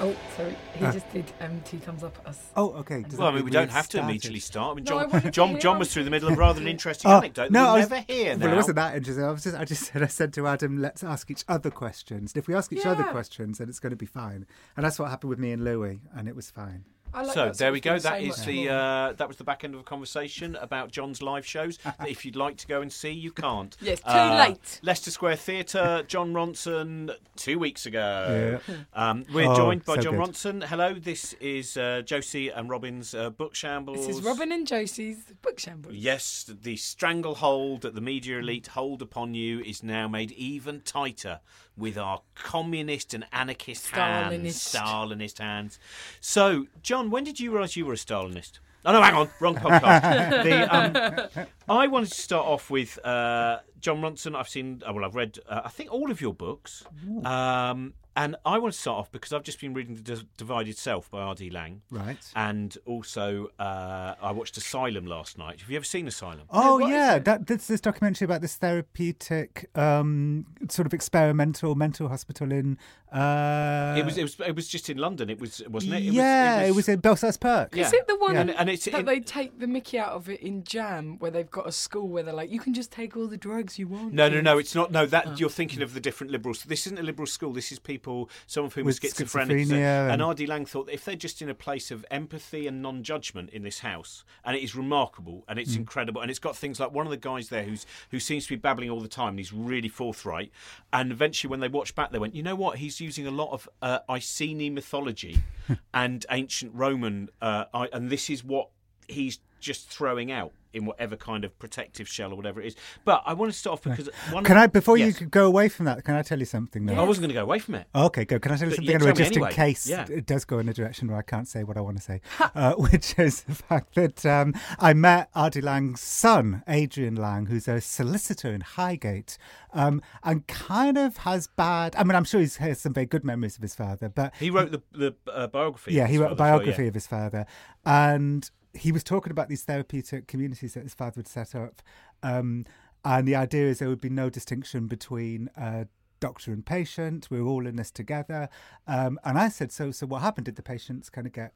Oh, sorry. He Uh. just did um, two thumbs up at us. Oh, okay. Does Well, I mean, we don't we've have to started? immediately start. I mean, No, I Jon, Jon, Jon was through the middle of a rather aninteresting Oh, anecdote that no, we'll I was- never hear now. Well, it wasn't that interesting. I was just, I just said, I said to Adam, let's ask each other questions. And if we ask each other questions, then it's going to be fine. And that's what happened with me and Louis, and it was fine. I like so that there we go. thing so That is the uh, that was the back end of a conversation about Jon's live shows. that if you'd like to go and see, you can't. Yes, too Uh, late. Leicester Square Theatre. Jon Ronson two weeks ago. Yeah. Um, we're Oh, joined by so Jon good. Ronson. Hello, this is uh, Josie and Robin's uh, book shambles. This is Robin and Josie's book shambles. Yes, the stranglehold that the media elite hold upon you is now made even tighter with our communist and anarchist hands, Stalinist. Stalinist hands. So, Jon, when did you realise you were a Stalinist? Oh no, hang on, wrong podcast. the, um, I wanted to start off with uh, Jon Ronson. I've seen, uh, well, I've read, uh, I think all of your books, um, and I want to start off because I've just been reading The D- Divided Self by R.D. Laing. Right. And also, uh, I watched Asylum last night. Have you ever seen Asylum? Oh what is yeah, it? that this this documentary about this therapeutic, um, sort of experimental mental hospital in. Uh, it was. It was. It was just in London. It was. Wasn't it? yeah, it was, in Belsize Park. Yeah. Is it the one And- and it's that in- they take the mickey out of it in Jam, where they've got a school where they're like, you can just take all the drugs you want? No, no, no. It's not. No, that you're thinking of the different liberals. This isn't a liberal school. This is people, some of whom With are schizophrenic. and and- R.D. Laing thought that if they're just in a place of empathy and non-judgment in this house, and it is remarkable and Mm. it's incredible, and it's got things like one of the guys there who's who seems to be babbling all the time, and he's really forthright. And eventually, when they watched back, they went, you know what? He's using a lot of uh, Iceni mythology and ancient Roman, uh, I, and this is what he's just throwing out in whatever kind of protective shell or whatever it is. But I want to start off because one. Can I, before Yes. you go away from that, can I tell you something? Though? I wasn't going to go away from it. Okay, good. Can I tell you But something yeah, anyway, tell just anyway. in case Yeah. it does go in a direction where I can't say what I want to say, uh, which is the fact that um, I met R.D. Laing's son, Adrian Laing, who's a solicitor in Highgate, um, and kind of has bad. I mean, I'm sure he has some very good memories of his father, but He wrote the the uh, biography. yeah, he wrote a as well, biography yeah. of his father, and he was talking about these therapeutic communities that his father would set up, um, and the idea is there would be no distinction between. Uh, Doctor and patient, we're all in this together. Um, and I said, so, so what happened? Did the patients kind of get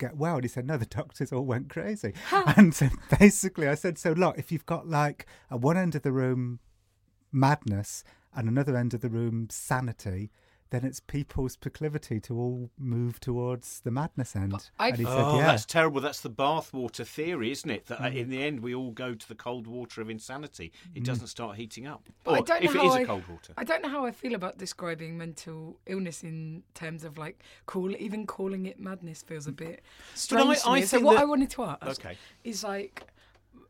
get well? And he said, no, the doctors all went crazy. and so basically, I said, so look, if you've got like at one end of the room madness and another end of the room sanity, then it's people's proclivity to all move towards the madness end. And he said, Oh, yeah. that's terrible. That's the bathwater theory, isn't it? That uh, mm. in the end we all go to the cold water of insanity. It mm. doesn't start heating up. But I don't if know it is how cold water. I don't know how I feel about describing mental illness in terms of like call even calling it madness feels a mm. bit strange to I me. So what that- I wanted to ask Okay. is like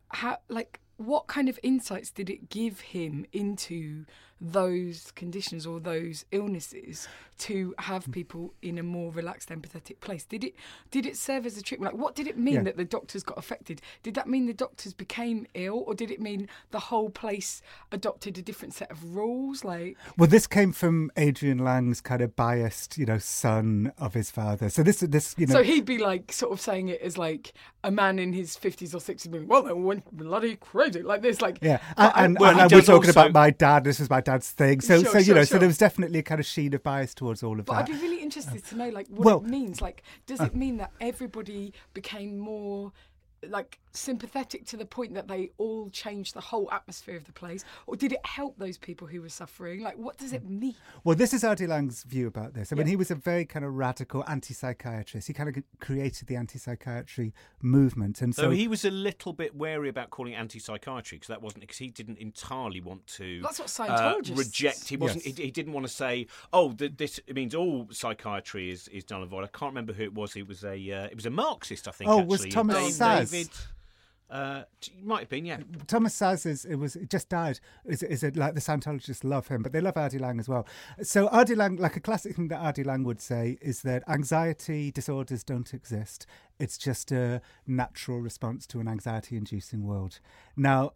how like what kind of insights did it give him into those conditions or those illnesses to have mm. people in a more relaxed empathetic place did it did it serve as a treatment like what did it mean Yeah. that the doctors got affected did that mean the doctors became ill or did it mean the whole place adopted a different set of rules like Well, this came from Adrian Laing's kind of biased, you know, son of his father. So this, is this, you know, So he'd be like, sort of saying it as like a man in his fifties or sixties, being, "Well, they went bloody crazy like this." Like, Yeah, but I- and, well, and, and we're talking also- about my dad. This is my dad's thing. So, Sure, so you sure, know, so there was definitely a kind of sheen of bias towards all of that. but that. I'd be really interested to know, like, what well- uh, it means. Like, does it mean that everybody became more like sympathetic to the point that they all changed the whole atmosphere of the place, or did it help those people who were suffering? Like, what does it mean? Well, this is R.D. Laing's view about this. I mean, Yeah. he was a very kind of radical anti-psychiatrist. He kind of created the anti-psychiatry movement, and so So he was a little bit wary about calling it anti-psychiatry because that wasn't because he didn't entirely want to. That's what uh, Scientologists- reject. He wasn't. Yes. He, he didn't want to say, "Oh, th- this it means all psychiatry is is done and void." I can't remember who it was. He was a. Uh, it was a Marxist, I think. Oh, was actually. Thomas Dave- Szasz? David. Uh, might have been, yeah. Thomas Szasz is it was it just died. Is is it like the Scientologists love him, but they love R.D. Laing as well. So R.D. Laing, like a classic thing that R.D. Laing would say, is that anxiety disorders don't exist. It's just a natural response to an anxiety-inducing world. Now.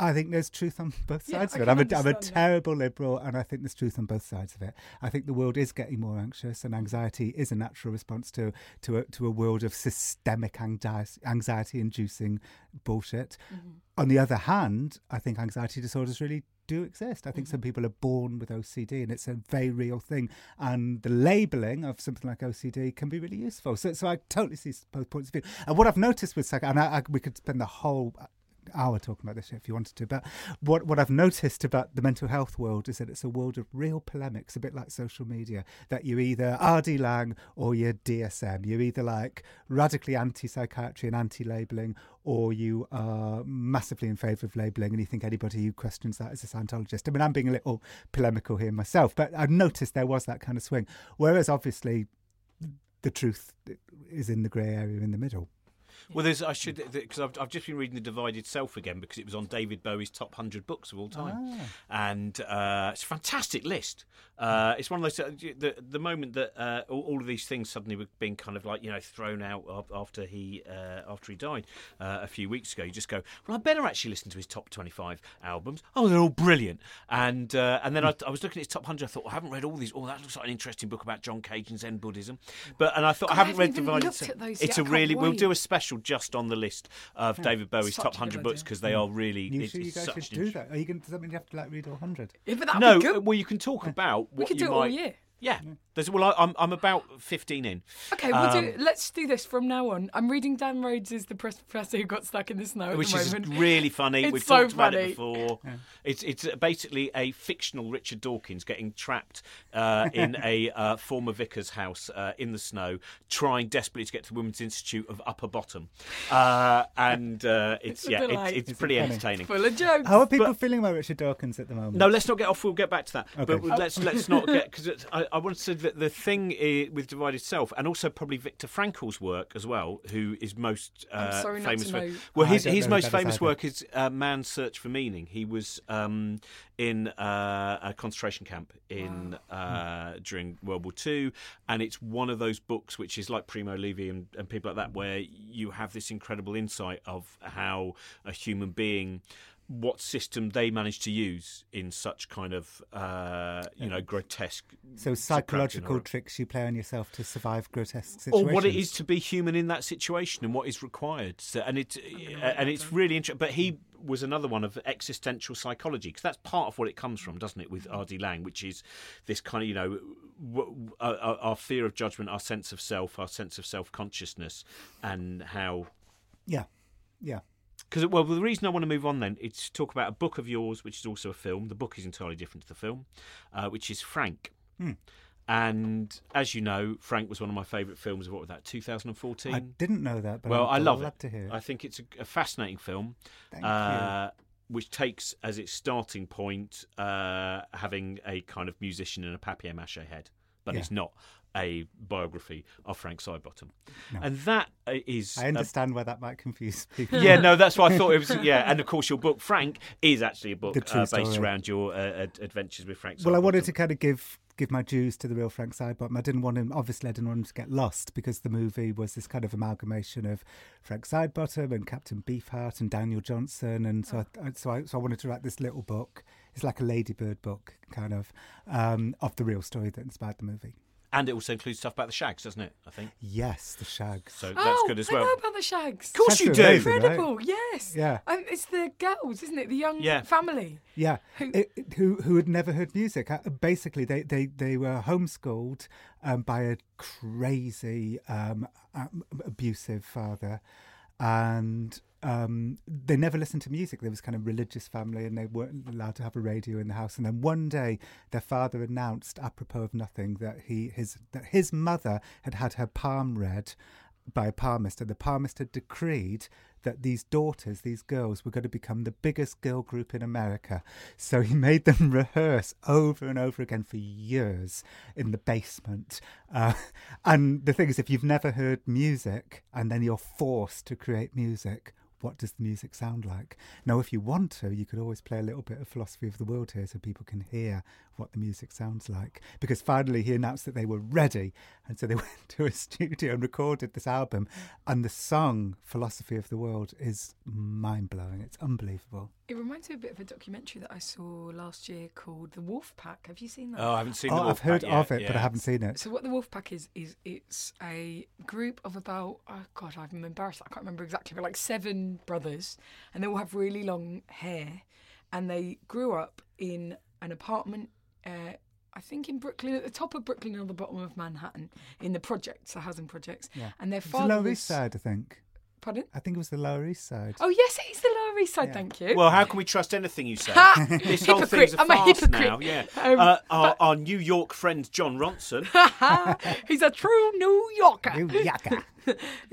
I think there's truth on both sides I of it. I'm a, I'm a understand that. terrible liberal, and I think there's truth on both sides of it. I think the world is getting more anxious, and anxiety is a natural response to to a, to a world of systemic anxiety inducing bullshit. Mm-hmm. On the other hand, I think anxiety disorders really do exist. I think some people are born with OCD, and it's a very real thing. And the labelling of something like OCD can be really useful. So, so I totally see both points of view. And what I've noticed with psych, and I, I, we could spend the whole hour talking about this if you wanted to. But what what I've noticed about the mental health world is that it's a world of real polemics, a bit like social media. That you're either RD Laing or you're DSM. You're either like radically anti-psychiatry and anti-labeling, or you are massively in favour of labelling, and you think anybody who questions that is a Scientologist. I mean, I'm being a little polemical here myself, but I've noticed there was that kind of swing. Whereas obviously the truth is in the grey area in the middle. Well, there's I should because I've, I've just been reading the Divided Self again because it was on David Bowie's top hundred books of all time, Ah. and uh, it's a fantastic list. Uh, it's one of those uh, the the moment that uh, all, all of these things suddenly were being kind of like you know thrown out after he uh, after he died uh, a few weeks ago. You just go, well, I better actually listen to his top twenty five albums. Oh, they're all brilliant. And uh, and then I, I was looking at his top hundred. I thought well, I haven't read all these. Oh, that looks like an interesting book about John Cage and Zen Buddhism. But and I thought God, I I haven't haven't read Divided Self. It's yet. a I really we'll do a special just on the list of David Bowie's top hundred books because they mm. are really. You it's, sure you guys such should do that? Are you going to? Does that mean you have to like read all hundred? Yeah, but No, be good. well, you can talk about what we could you do it might. all year. Yeah, there's well, I, I'm I'm about fifteen in. Okay, we'll do. Um, Let's do this from now on. I'm reading Dan Rhodes' "The Professor Who Got Stuck in the Snow" at which the is moment. really funny. It's We've so talked about funny. it before. It's it's basically a fictional Richard Dawkins getting trapped uh, in a uh, former vicar's house uh, in the snow, trying desperately to get to the Women's Institute of Upper Bottom, uh, and uh, it's, It's a yeah, delight. it's, it's it pretty funny? entertaining. Full of jokes. How are people feeling about Richard Dawkins at the moment? No, let's not get off. We'll get back to that. Okay. But let's let's not get because I, I want to say that the thing i with Divided Self, and also probably Viktor Frankl's work as well, who is most uh, I'm sorry not famous to for. know. Well, his his most famous either. work is uh, Man's Search for Meaning. He was um, in uh, a concentration camp in uh, during World War Two, and it's one of those books which is like Primo Levi and, and people like that, where you have this incredible insight of how a human being what system they managed to use in such kind of uh, you know grotesque So psychological tricks you play on yourself to survive grotesque situations, or what it is to be human in that situation and what is required. So, and it and it's really interesting. But he was another one of existential psychology because that's part of what it comes from, doesn't it? With R.D. Laing, which is this kind of you know w- our, our our fear of judgment, our sense of self, our sense of self consciousness, and how Yeah, yeah. Because well, the reason I want to move on then is to talk about a book of yours, which is also a film. The book is entirely different to the film, uh, which is Frank. Hmm. And as you know, Frank was one of my favourite films of what was that, 2014? I didn't know that, but well, I'm I love it. to hear it. I think it's a, a fascinating film, Thank uh, which takes as its starting point uh, having a kind of musician in a papier-mâché head, but Yeah. it's not a biography of Frank Sidebottom. No. And that is. I you. Understand why that might confuse people. yeah, no, that's why I thought it was. Yeah, and of course, your book Frank is actually a book uh, based around your uh, ad- adventures with Frank. Well, I wanted to kind of give give my dues to the real Frank Sidebottom. I didn't want him. Obviously, I didn't want him to get lost because the movie was this kind of amalgamation of Frank Sidebottom and Captain Beefheart and Daniel Johnston, and so I, so I so I wanted to write this little book. It's like a Ladybird book, kind of, um, of the real story that inspired the movie. And it also includes stuff about the Shags, doesn't it? I think Yes, the Shags. so. That's oh, good as well. I know about the Shags. Of course Shags you do. amazing. Incredible, yes. Yeah. Um, it's the girls, isn't it? The young Yeah. family. Yeah, Who- It- it- who who had never heard music. Uh, Basically, they they they were homeschooled um, by a crazy um, um, abusive father, and um, they never listened to music. There was kind of religious family, and they weren't allowed to have a radio in the house. And then one day, their father announced, apropos of nothing, that he his that his mother had had her palm read by a palmist, and the palmist had decreed that these daughters, these girls, were going to become the biggest girl group in America. So he made them rehearse over and over again for years in the basement. Uh, and the thing is, if you've never heard music and then you're forced to create music, what does the music sound like? Now, if you want to, you could always play a little bit of philosophy of the world here so people can hear what the music sounds like. Because finally he announced that they were ready. And so they went to a studio and recorded this album. And the song Philosophy of the World is mind blowing. It's unbelievable. It reminds me a bit of a documentary that I saw last year called The Wolf Pack. Have you seen that? Oh, I haven't seen. Oh, the I've Wolf heard Pack of yet, it, but I haven't seen it. So what the Wolfpack is is it's a group of about oh god I'm embarrassed I can't remember exactly but like seven brothers and they all have really long hair and they grew up in an apartment. Uh, I think in Brooklyn, at the top of Brooklyn or the bottom of Manhattan, in the projects, the housing projects. Yeah. And their It's the father Lower was. East Side, I think. Pardon? I think it was the Lower East Side. Oh yes, it is the Lower East Side. Yeah. Thank you. Well, how can we trust anything you say? This whole Hypocrite. thing's a I'm a farce hypocrite. now. Yeah. Um, uh, our, our New York friend Jon Ronson. He's a true New Yorker. You yakka.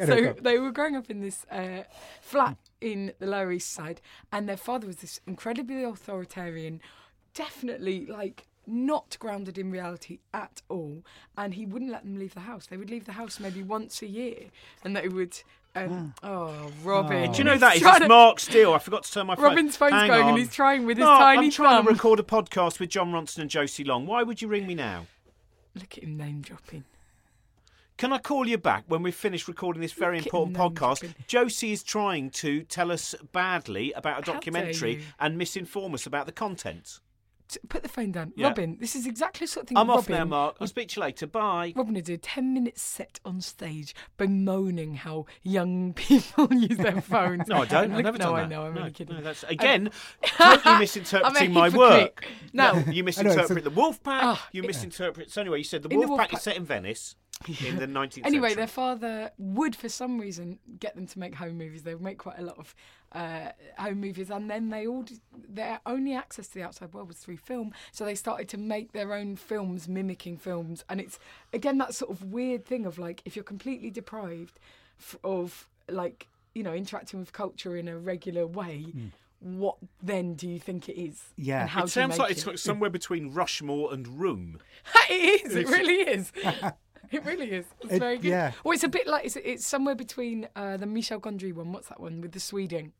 so they were growing up in this uh, flat in the Lower East Side, and their father was this incredibly authoritarian, definitely like not grounded in reality at all. And he wouldn't let them leave the house. They would leave the house maybe once a year, and they would. Um, oh, Robin! Oh. Do you know he's that? It's trying to- Mark Steel. I forgot to turn my phone. Robin's phone's Hang going, on. and he's trying with his Mark, tiny I'm trying thumb. to record a podcast with Jon Ronson and Josie Long. Why would you ring me now? Look at him name dropping. Can I call you back when we've finished recording this very Look important podcast? dropping. Josie is trying to tell us badly about a documentary and misinform us about the content. T- Put the phone down, Yeah. Robin. This is exactly the sort of thing. I'm Robin, off now, Mark. I'll speak to you later. Bye. Robin did a 10 minute set on stage bemoaning how young people use their phones. No, I don't. I've look- never no, done I that. know, I'm no, only kidding. No, that's, again, totally misinterpreting my work. No. You misinterpret so- the Wolfpack. Ah, you it- misinterpret. So anyway, you said the wolf, the Wolfpack Wolfpack- is set in Venice in the 19th Anyway, century. their father would, for some reason, get them to make home movies. They would make quite a lot of uh, home movies, and then they all their only access to the outside world was through film. So they started to make their own films, mimicking films, and it's again that sort of weird thing of like if you're completely deprived f- of like you know interacting with culture in a regular way. What then do you think it is? Yeah. and how it do sounds like make it's like somewhere between Rushmore and Room. it is. It really is. It really is. It's It- very good. yeah. Well, it's a bit like it's, it's somewhere between uh, the Michel Gondry one. What's that one with the Sweden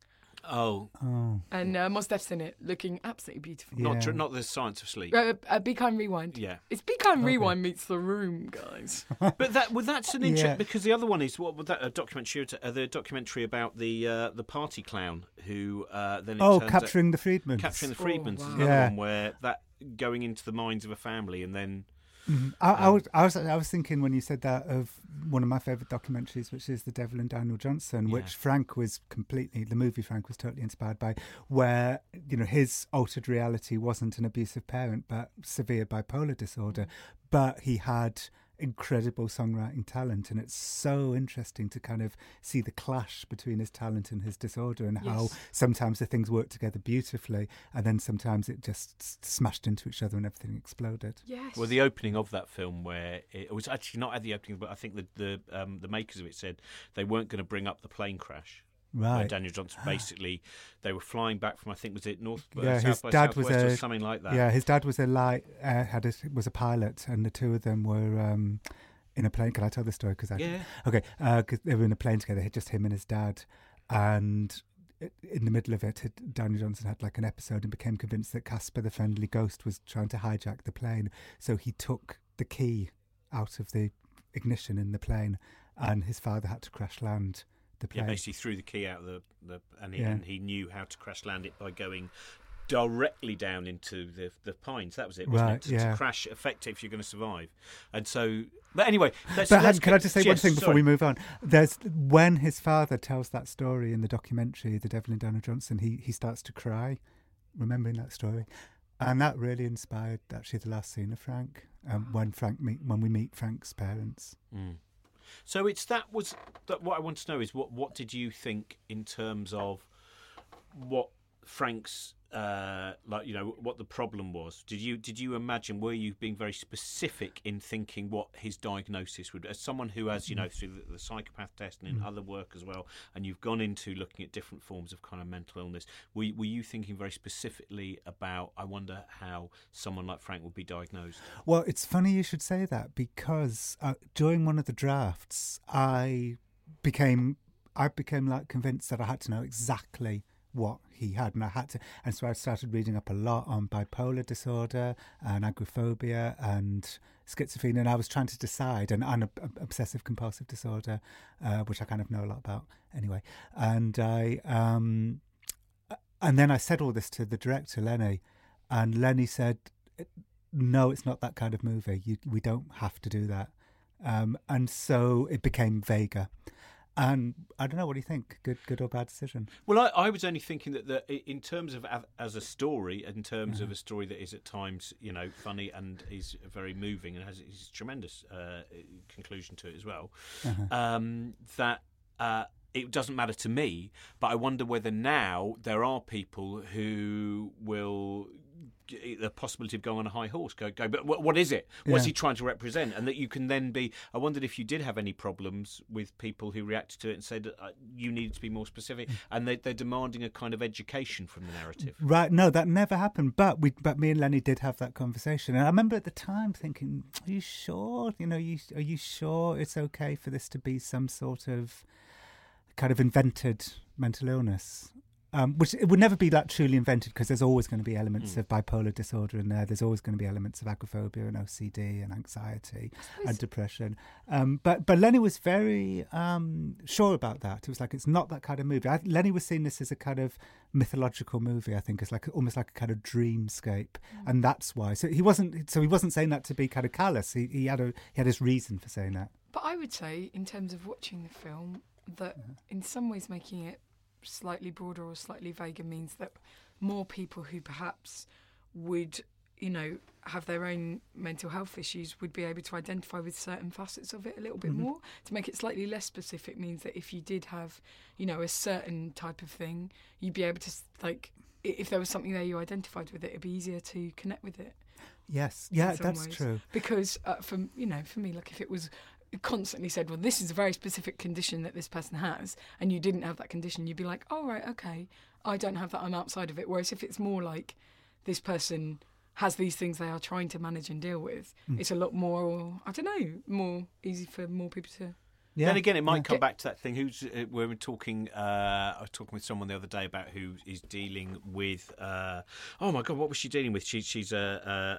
Oh, Oh, and uh, Mos Def's in it, looking absolutely beautiful. not Yeah. tr- not the Science of Sleep. Uh, uh, Be Kind Rewind. Yeah. It's Be Kind Rewind meets The Room, guys. But that well, that's an interest Yeah. because the other one is what was that a documentary? Uh, the documentary about the uh, the party clown who uh, then it oh turns out- capturing the Friedmans. capturing the Oh, Friedmans is wow. another Yeah. one where that going into the minds of a family and then Mhm. I, I Um, was, I was, I was thinking when you said that of one of my favourite documentaries, which is The Devil and Daniel Johnston, Yeah. which Frank was completely, the movie Frank was totally inspired by, where you know his altered reality wasn't an abusive parent, but severe bipolar disorder, but he had incredible songwriting talent, and it's so interesting to kind of see the clash between his talent and his disorder, and how sometimes the things work together beautifully, and then sometimes it just smashed into each other and everything exploded. Yes. well the opening of that film where it was actually not at the opening but I think the the um, the makers of it said they weren't going to bring up the plane crash. Where Right. Daniel Johnston basically they were flying back from I think was it North uh, Yeah, his by dad was a- something like that. Yeah, his dad was a light, uh, had a, was a pilot, and the two of them were um, in a plane. Can I tell the story? Because I Yeah. okay, because they were in a plane together, just him and his dad, and in the middle of it, it- Daniel Johnston had like an episode and became convinced that Casper the friendly ghost was trying to hijack the plane. So he took the key out of the ignition in the plane, and his father had to crash land the Yeah, basically threw the key out of the, the and, he, Yeah. and he knew how to crash land it by going directly down into the the pines. That was it, wasn't Right, it? To, yeah. to crash effective if you're going to survive. And so, but anyway, let's, But let's can I just say one thing before sorry. we move on? There's when his father tells that story in the documentary, The Devil in Daniel Johnston, he he starts to cry, remembering that story, and that really inspired actually the last scene of Frank um, when Frank meet when we meet Frank's parents. Mm. So it's that was that. What I want to know is what what did you think in terms of what Frank's uh, like you know what the problem was? Did you did you imagine? Were you being very specific in thinking what his diagnosis would? As someone who has you know through the, the psychopath test and in other work as well, and you've gone into looking at different forms of kind of mental illness. Were were you thinking very specifically about? I wonder how someone like Frank would be diagnosed. Well, it's funny you should say that because uh, during one of the drafts, I became I became like convinced that I had to know exactly what he had, and I had to, and so I started reading up a lot on bipolar disorder and agoraphobia and schizophrenia, and I was trying to decide, and, and obsessive compulsive disorder, uh, which I kind of know a lot about anyway, and I. Um, and then I said all this to the director Lenny, and Lenny said, "No, it's not that kind of movie. You, we don't have to do that." Um, and so it became vaguer. And I don't know. What do you think? Good, good or bad decision? Well, I, I was only thinking that, in terms of as a story, in terms of a story that is at times you know funny and is very moving and has is tremendous uh, conclusion to it as well. Um, that. Uh, it doesn't matter to me, but I wonder whether now there are people who will the possibility of going on a high horse go go but what, is it what's Yeah. he trying to represent and that you can then be i wondered if you did have any problems with people who reacted to it and said uh, you needed to be more specific and they, they're demanding a kind of education from the narrative Right, no, that never happened. But we, but me and Lenny did have that conversation, and I remember at the time thinking, "Are you sure? You know, you are you sure it's okay for this to be some sort of kind of invented mental illness?" Um, which it would never be like truly invented because there's always going to be elements of bipolar disorder in there. There's always going to be elements of agoraphobia and OCD and anxiety and depression. Um, but but Lenny was very um, sure about that. It was like it's not that kind of movie. I, Lenny was seeing this as a kind of mythological movie. I think it's like almost like a kind of dreamscape, and that's why. So he wasn't. So he wasn't saying that to be kind of callous. He, he had a he had his reason for saying that. But I would say, in terms of watching the film, that in some ways making it slightly broader or slightly vaguer means that more people who perhaps would, you know, have their own mental health issues would be able to identify with certain facets of it a little bit more. To make it slightly less specific means that if you did have, you know, a certain type of thing, you'd be able to, like, if there was something there you identified with it, it'd be easier to connect with it Yes, yeah, that's ways. true. Because uh, for you know, for me, like if it was constantly said, well, this is a very specific condition that this person has, and you didn't have that condition, you'd be like, oh right, okay, I don't have that, I'm outside of it. Whereas if it's more like this person has these things they are trying to manage and deal with, Mm. it's a lot more, I don't know, more easy for more people to. Yeah. then again, it might yeah. come back to that thing. Who's uh, we were talking? Uh, I was talking with someone the other day about who is dealing with. Uh, oh my god, what was she dealing with? She, she's a,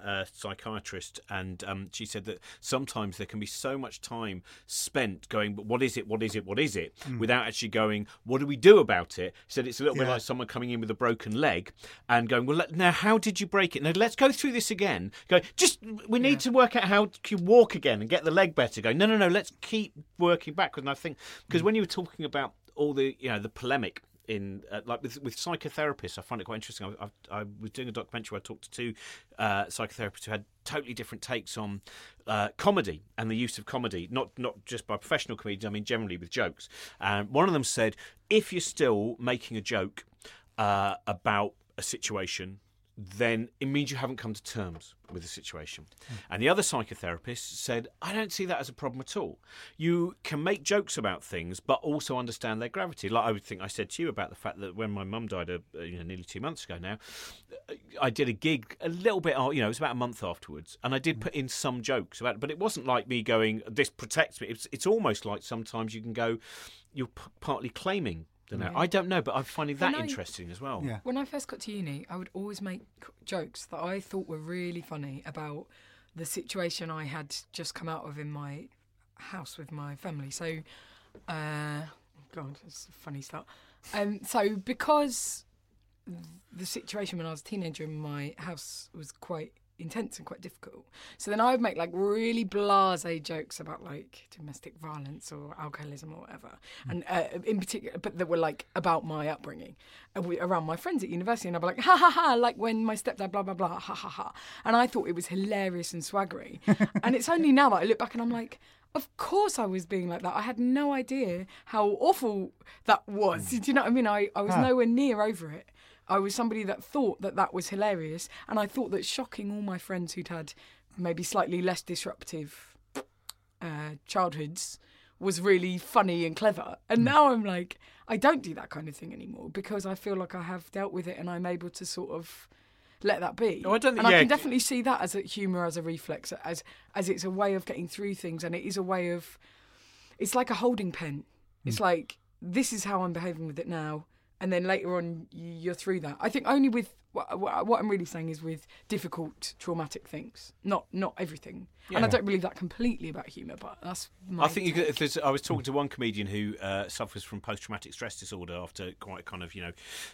a, a psychiatrist, and um, she said that sometimes there can be so much time spent going, "But what is it? What is it? What is it?" without actually going, "What do we do about it?" Said it's a little bit like someone coming in with a broken leg and going, "Well, let, now how did you break it? Now let's go through this again." Go, just we need to work out how to walk again and get the leg better. Go, no, no, no, let's keep working backwards. And I think because when you were talking about all the you know the polemic in uh, like with with psychotherapists, I find it quite interesting. I, I, I was doing a documentary where I talked to two uh, psychotherapists who had totally different takes on uh, comedy and the use of comedy, not not just by professional comedians. I mean, generally with jokes. And one of them said, if you're still making a joke uh, about a situation, then it means you haven't come to terms with the situation. And the other psychotherapist said, I don't see that as a problem at all. You can make jokes about things, but also understand their gravity. Like I would think I said to you about the fact that when my mum died, uh, you know, nearly two months ago now, uh, I did a gig a little bit, you know, it was about a month afterwards, and I did put in some jokes about it, but it wasn't like me going, this protects me. It's, it's almost like sometimes you can go, you're p- partly claiming. The narr- I don't know, but I'm finding that I- interesting as well. Yeah. When I first got to uni, I would always make jokes that I thought were really funny about the situation I had just come out of in my house with my family. So, uh, God, it's a funny start. Um, so because the situation when I was a teenager in my house was quite intense and quite difficult. So then I would make like really blasé jokes about like domestic violence or alcoholism or whatever, and uh, in particular, but that were like about my upbringing we, around my friends at university, and I'd be like ha ha ha, like when my stepdad blah blah blah ha ha ha, and I thought it was hilarious and swaggery, and it's only now that I look back and I'm like. Of course, I was being like that. I had no idea how awful that was. Do you know what I mean? I, I was Ah. nowhere near over it. I was somebody that thought that that was hilarious, and I thought that shocking all my friends who'd had maybe slightly less disruptive uh, childhoods was really funny and clever. And now I'm like, I don't do that kind of thing anymore because I feel like I have dealt with it and I'm able to sort of let that be. Oh, I don't think- and I can definitely see that as a humour, as a reflex, as as it's a way of getting through things, and it is a way of. It's like a holding pen. It's like this is how I'm behaving with it now, and then later on you're through that. I think only with What, what what I'm really saying is with difficult, traumatic things, not not everything. And I don't believe that completely about humour, but that's my. I think you could, if there's, I was talking to one comedian who uh, suffers from post-traumatic stress disorder after quite a kind of you know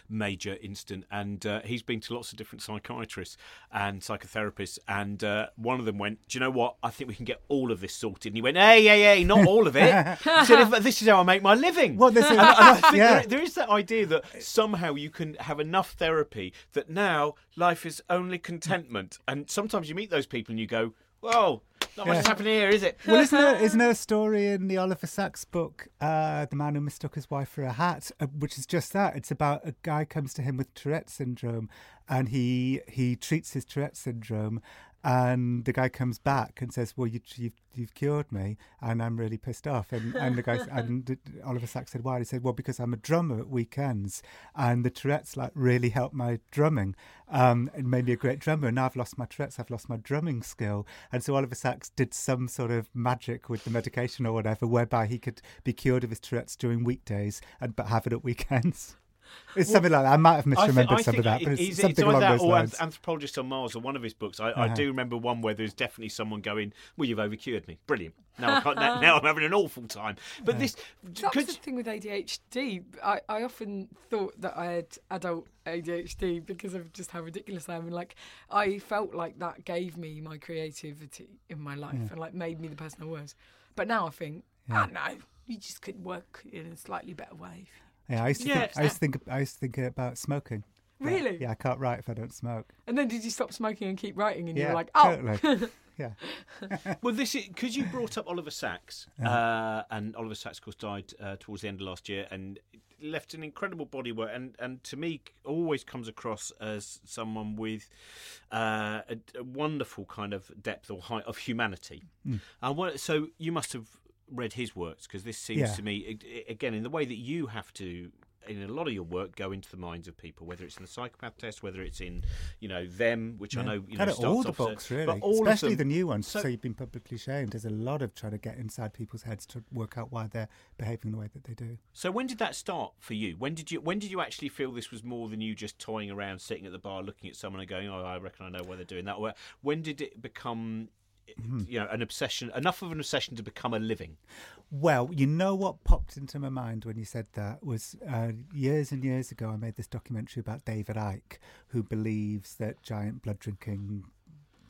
major incident, and uh, he's been to lots of different psychiatrists and psychotherapists, and uh, one of them went, "Do you know what? I think we can get all of this sorted." And he went, "Hey, hey, hey, not all of it. he said, if, this is how I make my living." Well, there's a- and, and I think yeah. there, there is that idea that somehow you can have enough therapy that now life is only contentment, and sometimes you meet those people and you go, "Whoa, not much Yeah. is happening here, is it?" Well, isn't there, isn't there a story in the Oliver Sacks book, uh, The Man Who Mistook His Wife for a Hat, uh, which is just that? It's about a guy comes to him with Tourette syndrome and he he treats his Tourette syndrome and the guy comes back and says, well, you, you've, you've cured me and I'm really pissed off. And, and the guy, and Oliver Sacks said, why? He said, well, because I'm a drummer at weekends and the Tourette's like really helped my drumming. Um, it made me a great drummer. And now I've lost my Tourette's, I've lost my drumming skill. And so Oliver Sacks did some sort of magic with the medication or whatever, whereby he could be cured of his Tourette's during weekdays and but have it at weekends. It's something like that. I might have I thi- misremembered I some of that, but it's it's- something it's along that those or lines. Anth- Anthropologist on Mars, or one of his books. I, I Uh-huh. do remember one where there's definitely someone going, "Well, you've overcured me. Brilliant. Now, I can't, now, now I'm having an awful time." But this, That's could the thing with ADHD. I, I often thought that I had adult ADHD because of just how ridiculous I am. And like, I felt like that gave me my creativity in my life and like made me the person I was. But now I think, I don't know, you just could work in a slightly better way. Yeah, I used to Yeah, think, I used to think I used to think about smoking. Really? Yeah, I can't write if I don't smoke. And then did you stop smoking and keep writing? And you yeah, were like, oh, totally. yeah. well, this is because you brought up Oliver Sacks, uh, and Oliver Sacks, of course, died uh, towards the end of last year, and left an incredible body work, and and to me, always comes across as someone with uh, a, a wonderful kind of depth or height of humanity. And what, so you must have read his works because this seems Yeah. to me, again, in the way that you have to. In a lot of your work, go into the minds of people, whether it's in the psychopath test, whether it's in, you know, them, which I know, you know, of all the books, really, but all especially the new ones. So, So- you've been publicly shamed. There's a lot of trying to get inside people's heads to work out why they're behaving the way that they do. So when did that start for you? When did you when did you actually feel this was more than you just toying around, sitting at the bar, looking at someone and going, "Oh, I reckon I know why they're doing that." Or when did it become. You know, an obsession, enough of an obsession to become a living? Well, you know what popped into my mind when you said that was uh, years and years ago. I made this documentary about David Icke who believes that giant blood drinking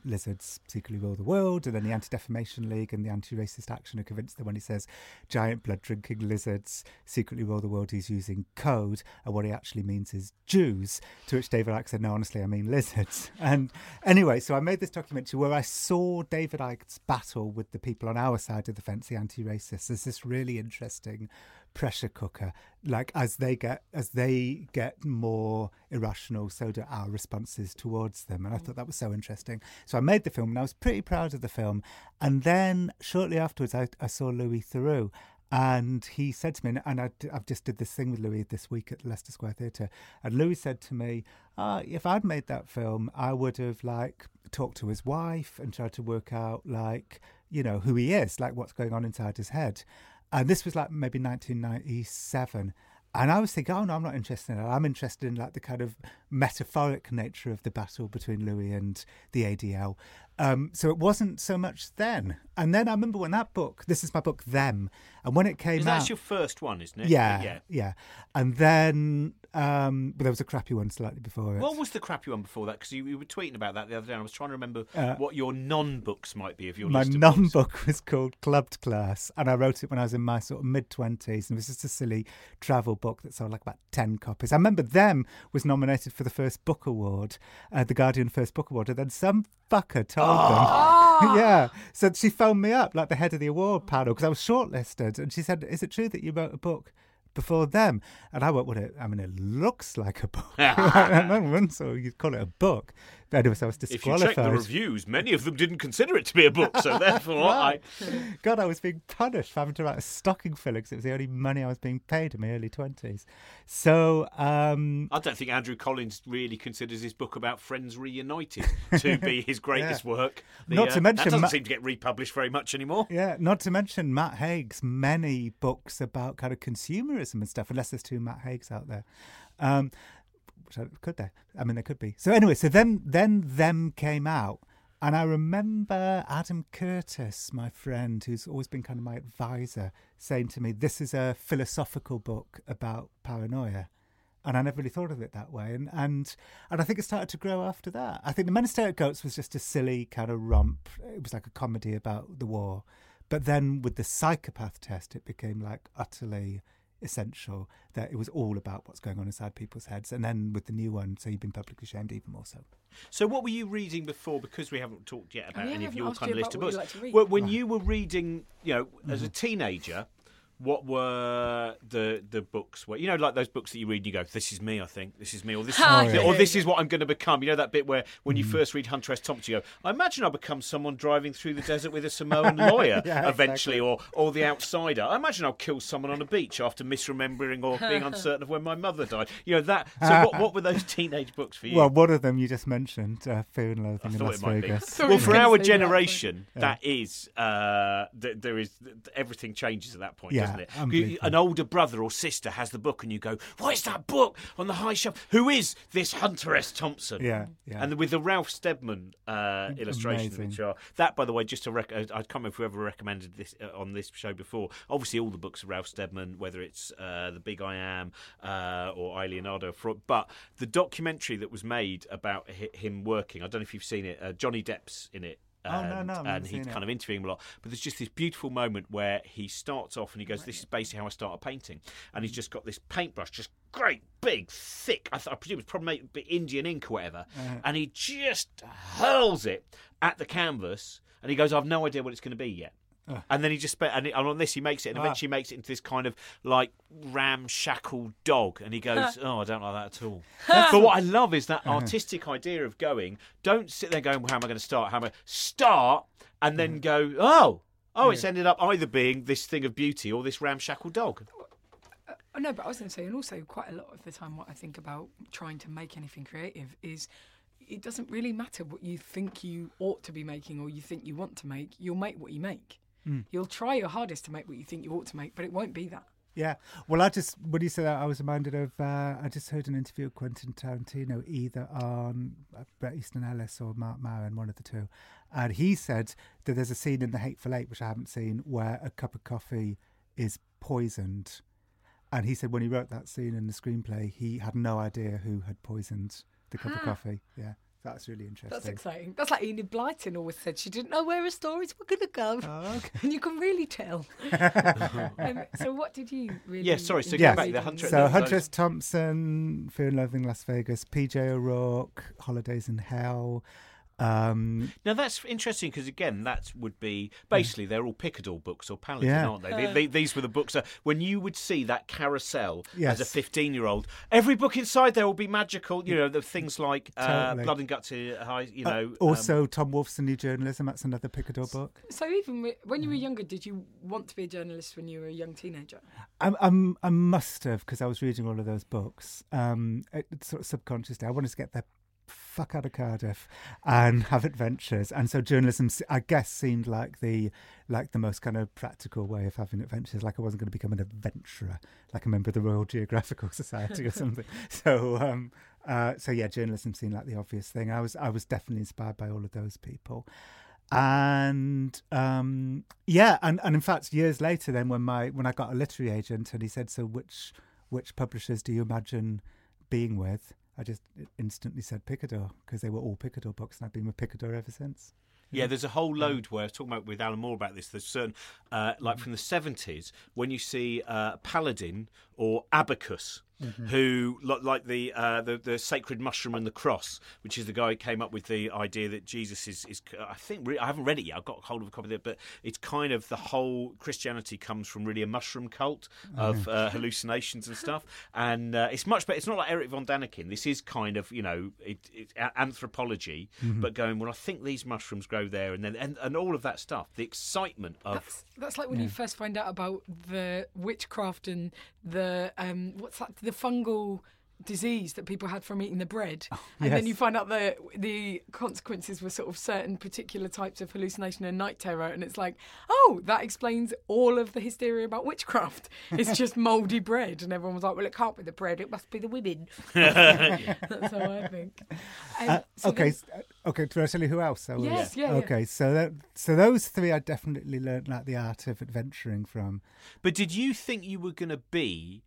lizards secretly rule the world, and then the Anti Defamation League and the Anti Racist Action are convinced that when he says giant blood drinking lizards secretly rule the world, he's using code, and what he actually means is Jews. To which David Icke said, "No, honestly, I mean lizards." And anyway, so I made this documentary where I saw David Icke's battle with the people on our side of the fence, the anti-racists. There's this really interesting pressure cooker. Like as they get as they get more irrational, so do our responses towards them. And I thought that was so interesting. So I made the film, and I was pretty proud of the film. And then shortly afterwards, I, I saw Louis Theroux. And he said to me, and I, have just did this thing with Louis this week at Leicester Square Theatre, and Louis said to me, uh, "If I'd made that film, I would have like talked to his wife and tried to work out like you know who he is, like what's going on inside his head." And this was like maybe 1997. And I was thinking, oh no, I'm not interested in that. I'm interested in like the kind of metaphoric nature of the battle between Louis and the ADL. Um, so it wasn't so much then. And then I remember when that book, this is my book, Them, and when it came Is out, that your first one, isn't it? yeah, yeah. yeah, And then, um, but there was a crappy one slightly before it. What was the crappy one before that? Because you, you were tweeting about that the other day. and I was trying to remember Uh, what your non-books might be of your my non book was called Clubbed Class, and I wrote it when I was in my sort of mid twenties, and it was just a silly travel book that sold like about ten copies. I remember them was nominated for the first book award, uh, the Guardian First Book Award, and then some fucker told them, yeah. So she phoned me up like the head of the award panel because I was shortlisted, and she said, "Is it true that you wrote a book?" Before them, and I went, "What? It, I mean, it looks like a book. Yeah. So you'd call it a book." But anyway, so I was If you disqualified. check the reviews, many of them didn't consider it to be a book, so therefore I. God, I was being punished for having to write a stocking filler because it was the only money I was being paid in my early twenties. So, um, I don't think Andrew Collins really considers his book about Friends Reunited to be his greatest work. The, Not uh, to mention that doesn't Ma- seem to get republished very much anymore. yeah, not to mention Matt Haig's many books about kind of consumerism and stuff. Unless there's two Matt Haigs out there. Um, I- could they? I mean, they could be. So anyway, so then then them came out, and I remember Adam Curtis, my friend, who's always been kind of my advisor, saying to me, "This is a philosophical book about paranoia." And I never really thought of it that way, and and and I think it started to grow after that. I think the Men Who Stare at Goats was just a silly kind of romp. It was like a comedy about the war, but then with the psychopath test, it became like utterly essential that it was all about what's going on inside people's heads. And then with the new one, so you've been publicly shamed even more so. So, what were you reading before? Because we haven't talked yet oh, about yeah, any of your asked kind of list of books. like to read. Well, when you were reading, you know, as a mm-hmm. teenager, what were the the books? Where you know, like those books that you read, and you go, "This is me." I think this is me, or this, Ah, is, yeah. or this is what I'm going to become. You know that bit where when you first read Hunter S. Thompson, you go, "I imagine I'll become someone driving through the desert with a Samoan lawyer Yeah, eventually, or or the outsider. I imagine I'll kill someone on a beach after misremembering or being uncertain of when my mother died. You know that. So, what what were those teenage books for you? Well, one of them you just mentioned, uh, Fear and Loathing in Las it might be. Vegas. Well, for our say that, generation, that is uh, th- there is th- everything changes at that point, Yeah, doesn't it? You- An older brother or sister has the book, and you go, "What is that book on the high shelf? Who is this Hunter S. Thompson?" Yeah, yeah. And with the Ralph Steadman uh, illustrations, which are that, by the way, just to rec- I can't remember whoever recommended this uh, on this show before. Obviously, all the books of Ralph Steadman, whether it's uh, The Big I Am uh, or I Leonardo, but the documentary that was made about hi- him working, I don't know if you've seen it. Uh, Johnny Depp's in it. Oh, no, and, no, and he's seen it. kind of interviewing him a lot. But there's just this beautiful moment where he starts off and he goes, "This is basically how I started painting," and he's mm. just got this paintbrush, just great, big, thick. I, th- I presume it's probably made a Indian ink or whatever, uh-huh. and he just hurls it at the canvas, and he goes, "I've no idea what it's going to be yet." And then he just spent, and, on this he makes it, and Ah. eventually makes it into this kind of like ramshackle dog. And he goes, "Oh, I don't like that at all." but what I love is that artistic idea of going. Don't sit there going, well, "How am I going to start? How am I start?" And then go, "Oh, oh, it's ended up either being this thing of beauty or this ramshackle dog." Oh, no, but I was going to say, and also quite a lot of the time, what I think about trying to make anything creative is it doesn't really matter what you think you ought to be making or you think you want to make. You'll make what you make. You'll try your hardest to make what you think you ought to make, but it won't be that. Yeah. Well, I just, when you said that, I was reminded of, uh, I just heard an interview with Quentin Tarantino, either on uh, Bret Easton Ellis or Marc Maron, one of the two. And he said that there's a scene in The Hateful Eight, which I haven't seen, where a cup of coffee is poisoned. And he said when he wrote that scene in the screenplay, he had no idea who had poisoned the cup of coffee. Yeah. That's really interesting. That's exciting. That's like Enid Blyton always said she didn't know where her stories were going to go. Oh, okay. And you can really tell. um, so, what did you really? Yeah, sorry, so enjoy go Yes. back, the reading? Hunter- So those- Hunter S. Thompson, Fear and Loathing Las Vegas, PJ O'Rourke, Holidays in Hell. Um, Now that's interesting because again, that would be basically they're all Picador books or Paladin, Yeah. aren't they? They- they- These were the books that when you would see that carousel as a fifteen-year-old, every book inside there will be magical. You know, the things like uh, Totally. Blood and Guts. uh, High, you uh, know, um, also, Tom Wolfe's New Journalism. That's another Picador book. So, even when you were younger, did you want to be a journalist when you were a young teenager? I, I'm, I must have because I was reading all of those books. Um, it, it's sort of subconsciously, I wanted to get the fuck out of Cardiff and have adventures, and so journalism, I guess, seemed like the like the most kind of practical way of having adventures. Like I wasn't going to become an adventurer, like a member of the Royal Geographical Society or something. So, um, uh, so yeah, journalism seemed like the obvious thing. I was, I was definitely inspired by all of those people and um, yeah, and, and in fact, years later, then when my when I got a literary agent, and he said, "So which which publishers do you imagine being with?" I just instantly said Picador because they were all Picador books, and I've been with Picador ever since. Yeah, there's a whole load where I was talking about with Alan Moore about this. There's certain, uh, like from the 70s, when you see uh, Paladin or Abacus, who like, like the, uh, the the sacred mushroom and the cross, which is the guy who came up with the idea that Jesus is is. I think re- I haven't read it yet. I've got hold of a copy of it, but it's kind of the whole Christianity comes from really a mushroom cult of uh, hallucinations and stuff, and uh, it's much better. It's not like Eric von Daniken. This is kind of you know it, it, a- anthropology, but going well. I think these mushrooms grow there, and then and, and all of that stuff. The excitement of That's, that's like when you first find out about the witchcraft and the um, what's that? The fungal disease that people had from eating the bread, and then you find out the the consequences were sort of certain particular types of hallucination and night terror, and it's like, oh, that explains all of the hysteria about witchcraft. It's just mouldy bread, and everyone was like, well, it can't be the bread, it must be the women. That's how I think. Um, Uh, so okay, then- uh, okay. Do I tell you who else? I Yes, yeah, yeah. Okay, so that, so those three I definitely learned like the art of adventuring from. But did you think you were going to be,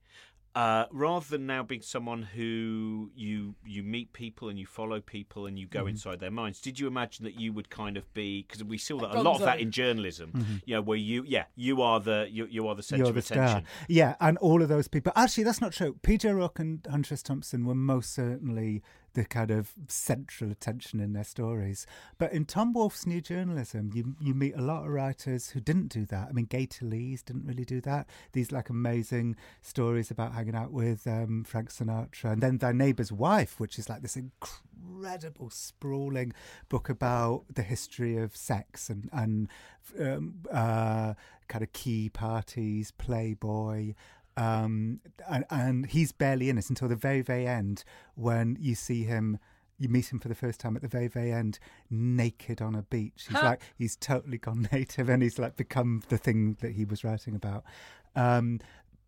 uh, rather than now being someone who you you meet people and you follow people and you go Mm-hmm. inside their minds? Did you imagine that you would kind of be because we see that A lot of that in journalism, you know, where you yeah you are the you, you are the centre Mm-hmm. You're of the star. attention. Yeah, and all of those people. Actually, that's not true. PJ O'Rourke and Hunter S. Thompson were most certainly the kind of central attention in their stories. But in Tom Wolfe's new journalism, you you meet a lot of writers who didn't do that. I mean, Gay Talese didn't really do that. These like amazing stories about hanging out with um, Frank Sinatra, and then Thy Neighbour's Wife, which is like this incredible, sprawling book about the history of sex and and um, uh, kind of key parties, Playboy. Um, and, and he's barely in it until the very, very end when you see him, you meet him for the first time at the very, very end, naked on a beach. He's Huh. like, he's totally gone native and he's like become the thing that he was writing about. Um,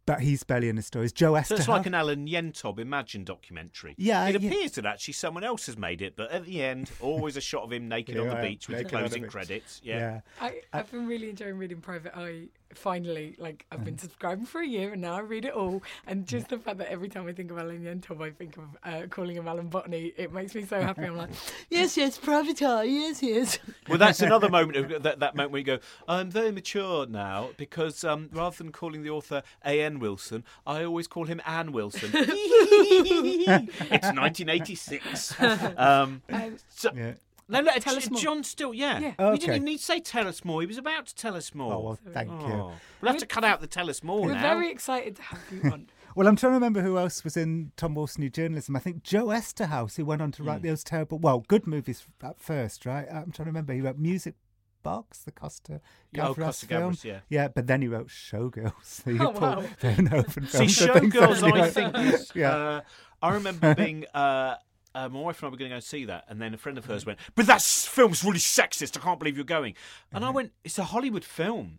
but he's barely in the stories. Joe Esther. So it's like an Alan Yentob Imagine documentary. Yeah, it yeah. appears that actually someone else has made it, but at the end, always a shot of him naked on the beach with the naked the closing credits. yeah. Yeah. I, I've been really enjoying reading Private Eye. Finally, like I've been subscribing for a year, and now I read it all. And just the fact that every time I think of Alan Yentob, I think of uh, calling him Alan Botany. It makes me so happy. I'm like, yes, yes, Private Eye, yes, yes. Well, that's another moment of that, that moment where you go, I'm very mature now because um, rather than calling the author A.N. Wilson, I always call him Anne Wilson. it's 1986. Um, Um, so, Yeah. No, no, Tell us more. John Still, yeah. Yeah. We didn't even need to say tell us more. He was about to tell us more. Oh, well, thank you. Oh. We'll have to cut out the tell us more we're now. very excited to have you on. Well, I'm trying to remember who else was in Tom Wolfe's new journalism. I think Joe Eszterhas, who went on to write Hmm. those terrible, well, good movies at first, right? I'm trying to remember. He wrote Music Box, the Costa Yeah, oh, Gavras Costa film. Gavras, yeah. Yeah, but then he wrote Showgirls. the Oh, wow. See, films, I think, Showgirls, I think, that. is, yeah. uh, I remember being. Uh, uh, my wife and I were going to go and see that, and then a friend of hers went, "But that film's really sexist. I can't believe you're going." And I went, "It's a Hollywood film.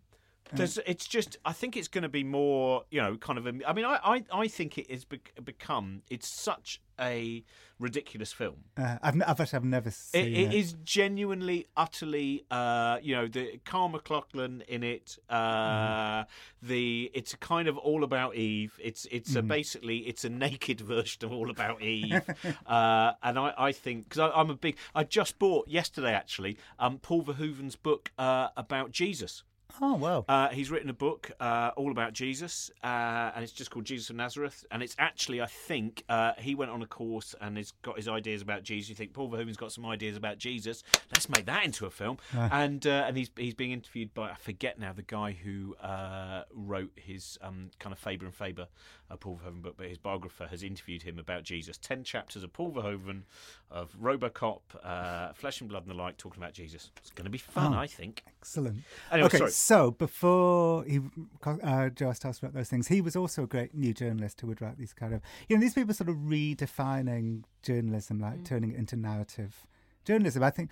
There's, it's just. I think it's going to be more, you know, kind of. A, I mean, I, I, I think it has become. It's such a ridiculous film. Uh, I've, actually I've never seen it. it is genuinely, utterly, uh, you know, the Kyle MacLachlan in it. Uh, The it's kind of all about Eve. It's it's a, basically it's a naked version of All About Eve. uh, and I, I think because I'm a big. I just bought yesterday actually um, Paul Verhoeven's book uh, about Jesus. Oh, wow. Uh, he's written a book uh, all about Jesus, uh, and it's just called Jesus of Nazareth. And it's actually, I think, uh, he went on a course and has got his ideas about Jesus. You think Paul Verhoeven's got some ideas about Jesus? Let's make that into a film. And uh, and he's he's being interviewed by I forget now the guy who uh, wrote his um, kind of Faber and Faber, uh, Paul Verhoeven book, but his biographer has interviewed him about Jesus. Ten chapters of Paul Verhoeven, of RoboCop, uh, Flesh and Blood and the like, talking about Jesus. It's going to be fun, Oh. I think. Excellent. Anyway, okay, sorry. So before he, uh, Joe Eszterhas wrote those things, he was also a great new journalist who would write these kind of, you know, these people sort of redefining journalism, like Mm. turning it into narrative journalism. I think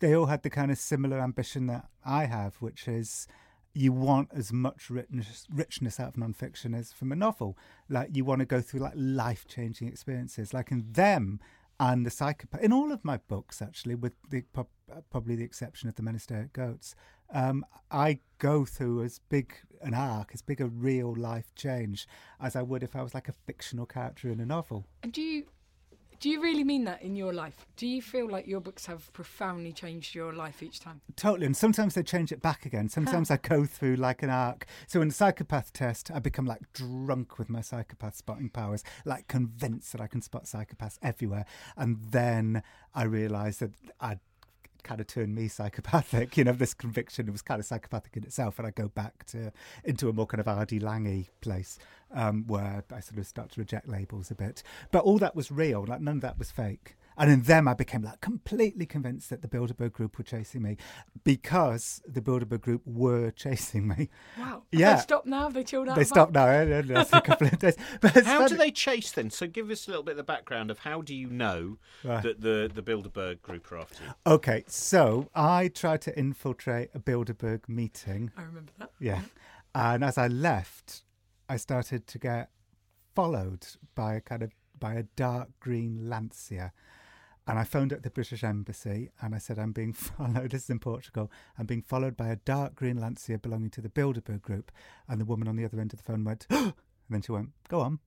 they all had the kind of similar ambition that I have, which is you want as much richness, richness out of nonfiction as from a novel. Like you want to go through like life changing experiences, like in them and the psychopath. In all of my books, actually, with the probably the exception of the Men Who Stare at Goats, um, I go through as big an arc, as big a real life change as I would if I was like a fictional character in a novel. And do you do you really mean that in your life? Do you feel like your books have profoundly changed your life each time? Totally. And sometimes they change it back again. Sometimes I go through like an arc. So in the psychopath test, I become like drunk with my psychopath spotting powers, like convinced that I can spot psychopaths everywhere. And then I realise that I kind of turned me psychopathic. You know, this conviction was kind of psychopathic in itself. And I go back to into a more kind of R.D. Laing place um, where I sort of start to reject labels a bit. But all that was real. Like none of that was fake. And in them, I became like completely convinced that the Bilderberg Group were chasing me because the Bilderberg Group were chasing me. Wow. Yeah. They stopped now. They chilled out. They stopped now. That's a couple of days. But How funny. do they chase then? So give us a little bit of the background of how do you know Right. that the the Bilderberg group are after you? Okay, so I tried to infiltrate a Bilderberg meeting. I remember that. Yeah. And as I left, I started to get followed by a kind of by a dark green Lancia. And I phoned up the British Embassy and I said, I'm being followed. This is in Portugal. I'm being followed by a dark green Lancia belonging to the Bilderberg group. And the woman on the other end of the phone went, and then she went, Go on.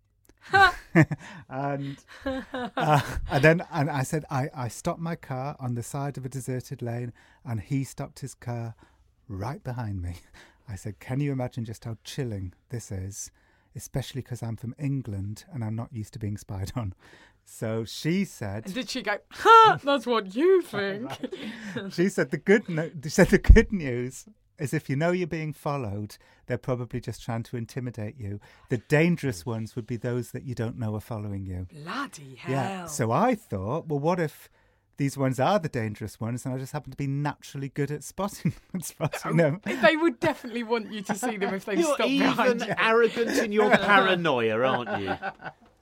and uh, and then and I said I, I stopped my car on the side of a deserted lane and he stopped his car right behind me. I said, Can you imagine just how chilling this is? Especially because I'm from England and I'm not used to being spied on. So she said And did she go? Ha! That's what you think. she said the good no- she said the good news is if you know you're being followed, they're probably just trying to intimidate you. The dangerous ones would be those that you don't know are following you. Bloody hell. Yeah. So I thought, well, what if these ones are the dangerous ones, and I just happen to be naturally good at spotting, at spotting oh, them? they would definitely want you to see them if they You're stopped even behind you. arrogant in your paranoia, aren't you?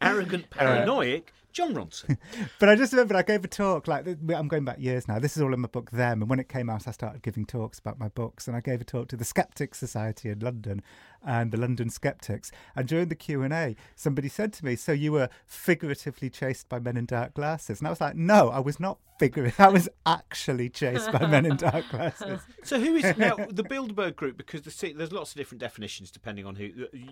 Arrogant, paranoic, Jon Ronson. But I just remember I gave a talk. Like I'm going back years now. This is all in my book. Them, and when it came out, I started giving talks about my books, and I gave a talk to the Skeptics Society in London and the London Skeptics. And during the Q and A, somebody said to me, "So you were figuratively chased by men in dark glasses?" And I was like, "No, I was not figuratively. I was actually chased by men in dark glasses." So who is now the Bilderberg group? Because the, there's lots of different definitions depending on who.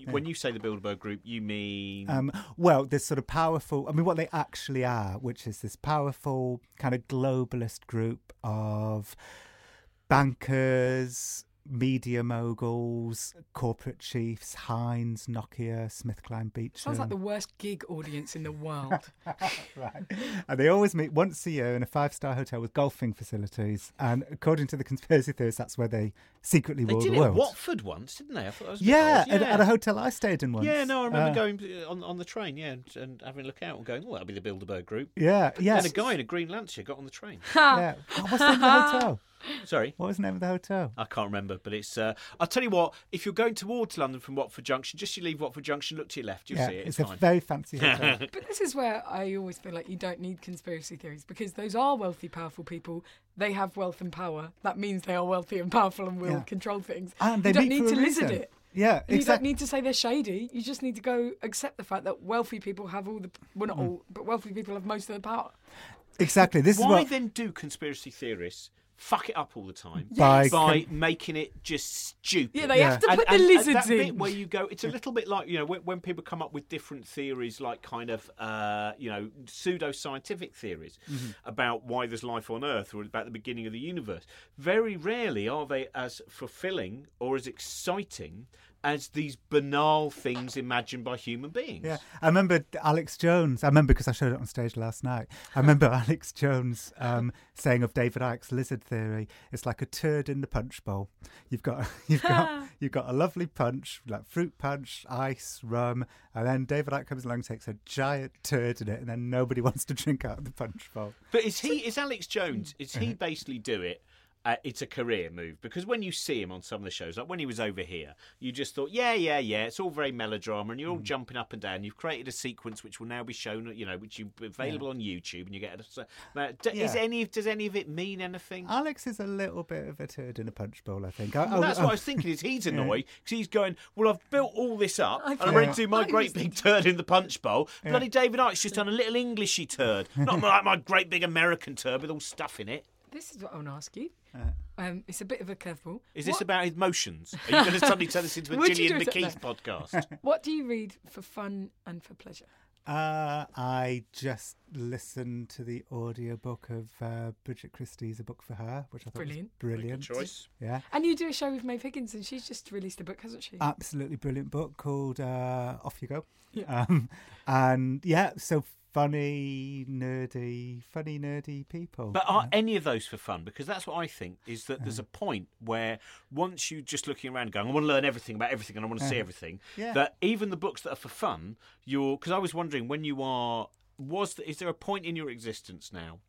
When you say the Bilderberg group, you mean Um, well, this sort of powerful, I mean, what they actually are, which is this powerful kind of globalist group of bankers, media moguls, corporate chiefs, Heinz, Nokia, Smith, SmithKline Beecham. Sounds like the worst gig audience in the world. right. And they always meet once a year in a five star hotel with golfing facilities. And according to the conspiracy theorists, that's where they secretly they rule did the it at world. Watford once, didn't they? I thought that was a Yeah. At, at a hotel I stayed in once. Yeah, no, I remember Uh, going uh, on on the train, yeah, and, and having a look out and going, "Oh, that'll be the Bilderberg group." Yeah, yeah. And a guy in a green Lancia got on the train. yeah. Oh, What's the name of the hotel? Sorry, What was the name of the hotel? I can't remember, but it's. Uh, I'll tell you what. If you're going towards London from Watford Junction, just you leave Watford Junction, look to your left, you'll yeah, see it. it's, It's, a fine. very fancy hotel. But this is where I always feel like you don't need conspiracy theories because those are wealthy, powerful people. They have wealth and power. That means they are wealthy and powerful and will Yeah. control things. And they you don't need to a lizard reason. it. Yeah, You don't exactly. need to say they're shady. You just need to go accept the fact that wealthy people have all the well, Mm. not all, but wealthy people have most of the power. Exactly. This is Why what then do conspiracy theorists fuck it up all the time By by con- making it just stupid? Yeah, they Yeah. have to and, put and- the and lizards that in. bit where you go, it's a little bit like you know when, when people come up with different theories, like kind of uh, you know pseudo scientific theories Mm-hmm. about why there's life on Earth or about the beginning of the universe. Very rarely are they as fulfilling or as exciting as these banal things imagined by human beings. Yeah, I remember Alex Jones. I remember because I showed it on stage last night. I remember Alex Jones um, saying of David Icke's lizard theory, "It's like a turd in the punch bowl. You've got you've got you've got a lovely punch, like fruit punch, ice, rum, and then David Icke comes along and takes a giant turd in it, and then nobody wants to drink out of the punch bowl. But is he is Alex Jones? Is he basically do it? Uh, it's a career move because when you see him on some of the shows, like when he was over here, you just thought, yeah, yeah, yeah, it's all very melodrama, and you're all Mm. jumping up and down. You've created a sequence which will now be shown, you know, which you available on YouTube, and you get. A, uh, d- Is any does any of it mean anything? Alex is a little bit of a turd in a punch bowl, I think. I, Well, I- that's I- what I was thinking. Is he's annoyed because he's going, well, I've built all this up, and I'm ready to do my great big turd in the punch bowl. Bloody David Icke's just done a little Englishy turd, not like my great big American turd with all stuff in it. This is what I want to ask you. Um, it's a bit of a curveball. Is this What- about emotions? Are you going to suddenly turn this into a Would you Gillian do it- McKeith podcast? What do you read for fun and for pleasure? Uh, I just listened to the audiobook of uh, Bridget Christie's A Book for Her, which I thought Brilliant. was brilliant. choice. Yeah. And you do a show with Maeve Higgins, and she's just released a book, hasn't she? Absolutely brilliant book called uh, Off You Go. Yeah. Um, and yeah, so funny, nerdy, funny, nerdy people. But are any of those for fun? Because that's what I think is that there's a point where once you're just looking around going, I want to learn everything about everything and I want to see everything, Yeah. that even the books that are for fun, you're. Because I was wondering when you are. was is there a point in your existence now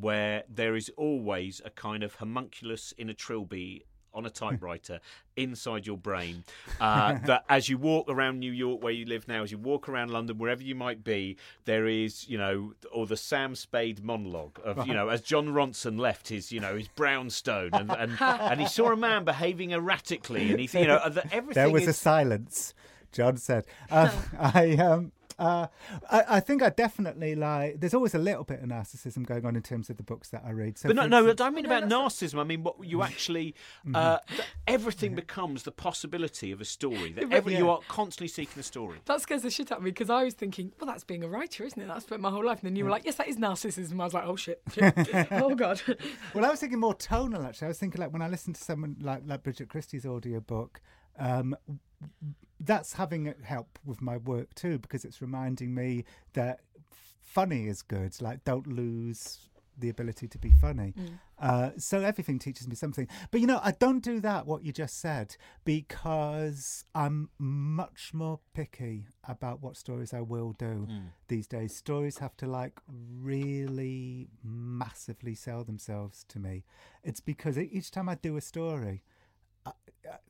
where there is always a kind of homunculus in a trilby on a typewriter inside your brain uh, that as you walk around New York where you live now as you walk around London wherever you might be there is you know or the Sam Spade monologue of you know as Jon Ronson left his you know his brownstone and and, and he saw a man behaving erratically and he you know everything There was is a silence. Jon said, uh, "I um, uh, I, I think I definitely like. There's always a little bit of narcissism going on in terms of the books that I read. So But no, for no, instance- I mean about narcissism. I mean what you actually, uh, Mm-hmm. th- everything becomes the possibility of a story. That every, you are constantly seeking a story. That scares the shit out of me because I was thinking, well, that's being a writer, isn't it? That's spent my whole life. And then you were like, yes, that is narcissism. I was like, oh shit, shit. oh god. Well, I was thinking more tonal. Actually, I was thinking like when I listened to someone like like Bridget Christie's audiobook, um, that's having help with my work too because it's reminding me that funny is good. Like, don't lose the ability to be funny. Uh, so everything teaches me something. But you know, I don't do that. What you just said because I'm much more picky about what stories I will do these days. Stories have to like really massively sell themselves to me. It's because each time I do a story,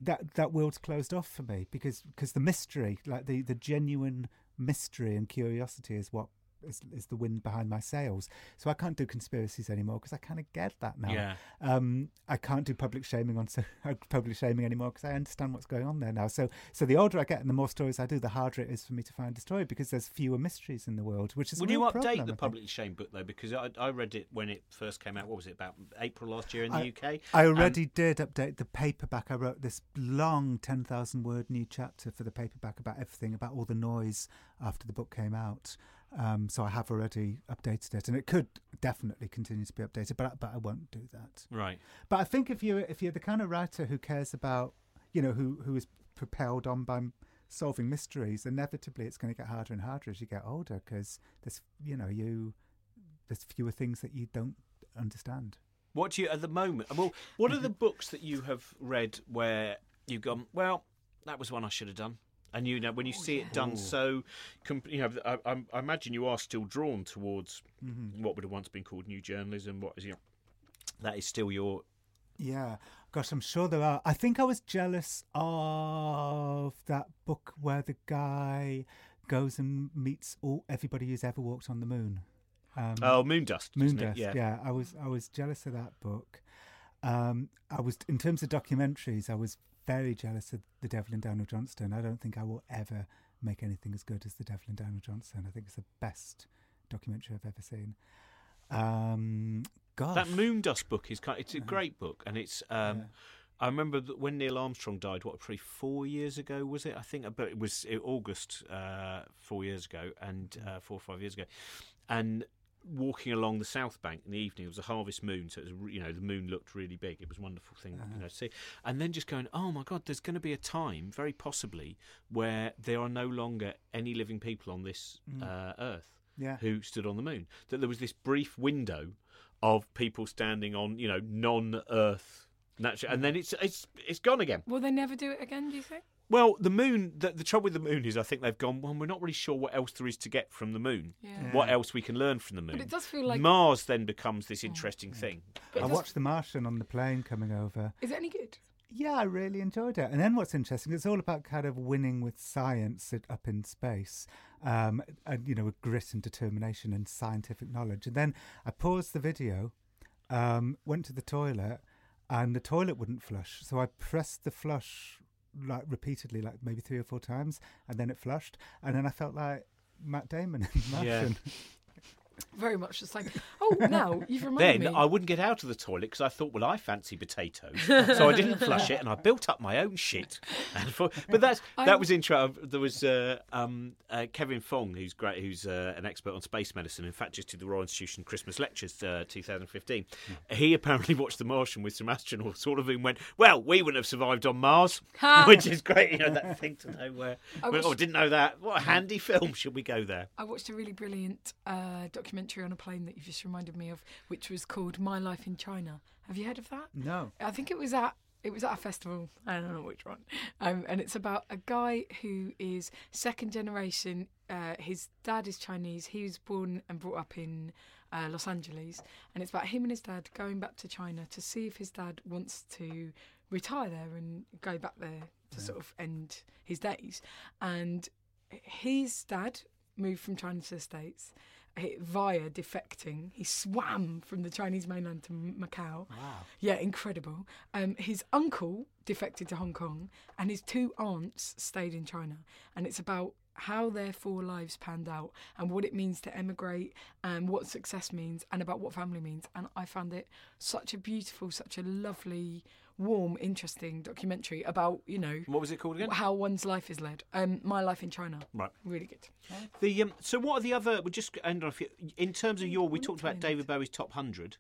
that that world's closed off for me because because the mystery, like the the genuine mystery and curiosity, is what is, is the wind behind my sails. So I can't do conspiracies anymore because I kind of get that now. Yeah. Um, I can't do public shaming on so public shaming anymore because I understand what's going on there now. So so the older I get and the more stories I do, the harder it is for me to find a story because there's fewer mysteries in the world, which is Would you update problem, the public shamed book though? Because I, I read it when it first came out. What was it about April last year in the I- UK? I already did update the paperback. I wrote this long 10,000 word new chapter for the paperback about everything, about all the noise after the book came out. Um, so I have already updated it, and it could definitely continue to be updated, but I- but I won't do that. right. But I think if you if you're the kind of writer who cares about, you know, who who is propelled on by solving mysteries, inevitably it's going to get harder and harder as you get older because there's you know you there's fewer things that you don't understand. What do you at the moment? Well, what are the books that you have read where you've gone? Well, that was one I should have done. And you know, when you see it done so, com- you know, I, I, I imagine you are still drawn towards what would have once been called new journalism. What is you know, that is still your Yeah, gosh, I'm sure there are. I think I was jealous of that book where the guy goes and meets all everybody who's ever walked on the moon. Um, oh Moondust. Moondust. Yeah. I was I was jealous of that book. Um, I was in terms of documentaries. I was very jealous of The Devil and Daniel Johnston. I don't think I will ever make anything as good as The Devil and Daniel Johnston. I think it's the best documentary I've ever seen. Um, gosh, That Moondust book is kind. It's a great book, and it's. Um, I remember that when Neil Armstrong died. What, probably four years ago was it? I think, but it was August uh, four years ago, and uh, four or five years ago, and walking along the south bank in the evening. It was a harvest moon, so it was you know the moon looked really big. It was a wonderful thing, you know, to see. And then just going, oh my god, there's going to be a time, very possibly, where there are no longer any living people on this uh, earth Yeah. who stood on the moon. That there was this brief window of people standing on, you know, non-Earth natural, and then it's it's it's gone again. Will they never do it again? Do you think? Well, the moon. The, the trouble with the moon is, I think they've gone. Well, we're not really sure what else there is to get from the moon. Yeah. What else we can learn from the moon? But it does feel like. Mars then becomes this interesting thing. but I does- watched The Martian on the plane coming over. Is it any good? Yeah, I really enjoyed it. And then what's interesting, it's all about kind of winning with science up in space, um, and you know, with grit and determination and scientific knowledge. And then I paused the video, um, went to the toilet, and the toilet wouldn't flush. So I pressed the flush like repeatedly, like maybe three or four times, and then it flushed. And then I felt like Matt Damon in Martian. Very much the same. Oh, now you've reminded Then me. I wouldn't get out of the toilet because I thought, well, I fancy potatoes, so I didn't flush it, and I built up my own shit. And for, but that's that I'm- was interesting. There was uh, um, uh, Kevin Fong, who's great, who's uh, an expert on space medicine. In fact, just did the Royal Institution Christmas lectures, uh, 2015. He apparently watched The Martian with some astronauts, all of whom went, "Well, we wouldn't have survived on Mars," which is great. You know that thing to know where. I Well, wish- oh, didn't know that. What a handy film! Should we go there? I watched a really brilliant uh, documentary on a plane that you've just reminded me of, which was called My Life in China. Have you heard of that? No. I think it was at it was at a festival. I don't know which one. Um, and it's about a guy who is second generation. Uh, his dad is Chinese. He was born and brought up in uh, Los Angeles, and it's about him and his dad going back to China to see if his dad wants to retire there and go back there to sort of end his days. And his dad moved from China to the States via defecting. He swam from the Chinese mainland to Macau. Wow. Yeah, incredible. Um, his uncle defected to Hong Kong, and his two aunts stayed in China. And it's about how their four lives panned out and what it means to emigrate and what success means and about what family means. And I found it such a beautiful, such a lovely, warm, interesting documentary about, you know, What was it called again? how one's life is led. Um, My Life in China. Right. Really good. The um, so what are the other? We'll just end on a few. In terms of your, we talked about David Bowie's top hundred.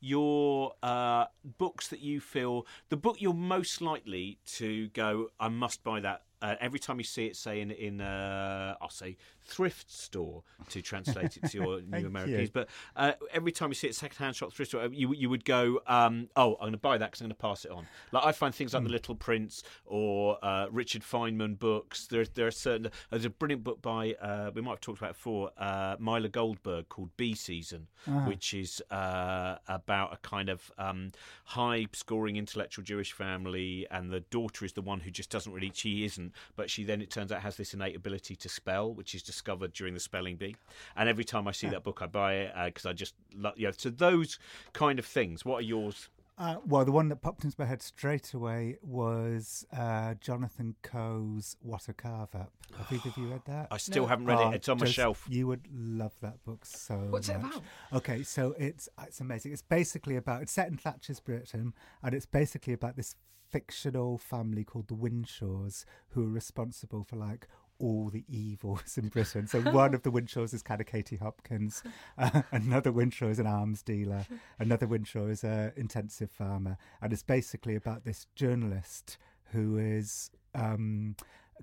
Your uh, books that you feel the book you're most likely to go. I must buy that. Uh, every time you see it, say in in uh, I'll say thrift store to translate it to your new Americans. you. But uh, every time you see it, secondhand shop, thrift store, you you would go, um, oh, I'm going to buy that because I'm going to pass it on. Like I find things like The Little Prince or uh, Richard Feynman books. There there are certain. There's a brilliant book by uh, we might have talked about it before uh, Myla Goldberg called Bee Season, which is uh, about a kind of um, high scoring intellectual Jewish family, and the daughter is the one who just doesn't really. She isn't, but she then it turns out has this innate ability to spell, which is discovered during the spelling bee. And every time I see that book, I buy it because I just love. You know, so those kind of things. What are yours? Uh, well, the one that popped into my head straight away was uh, Jonathan Coe's What a Carve Up. Have either of you read that? I still No. haven't read Oh, it. It's on my shelf. You would love that book so What's it much. about? Okay, so it's it's amazing. It's basically about it's set in Thatcher's Britain, and it's basically about this fictional family called the Winshaws who are responsible for like all the evils in Britain. So one of the Winshaws is kind of Katie Hopkins, uh, another Winshaw is an arms dealer, another Winshaw is an intensive farmer, and it's basically about this journalist who is. Um,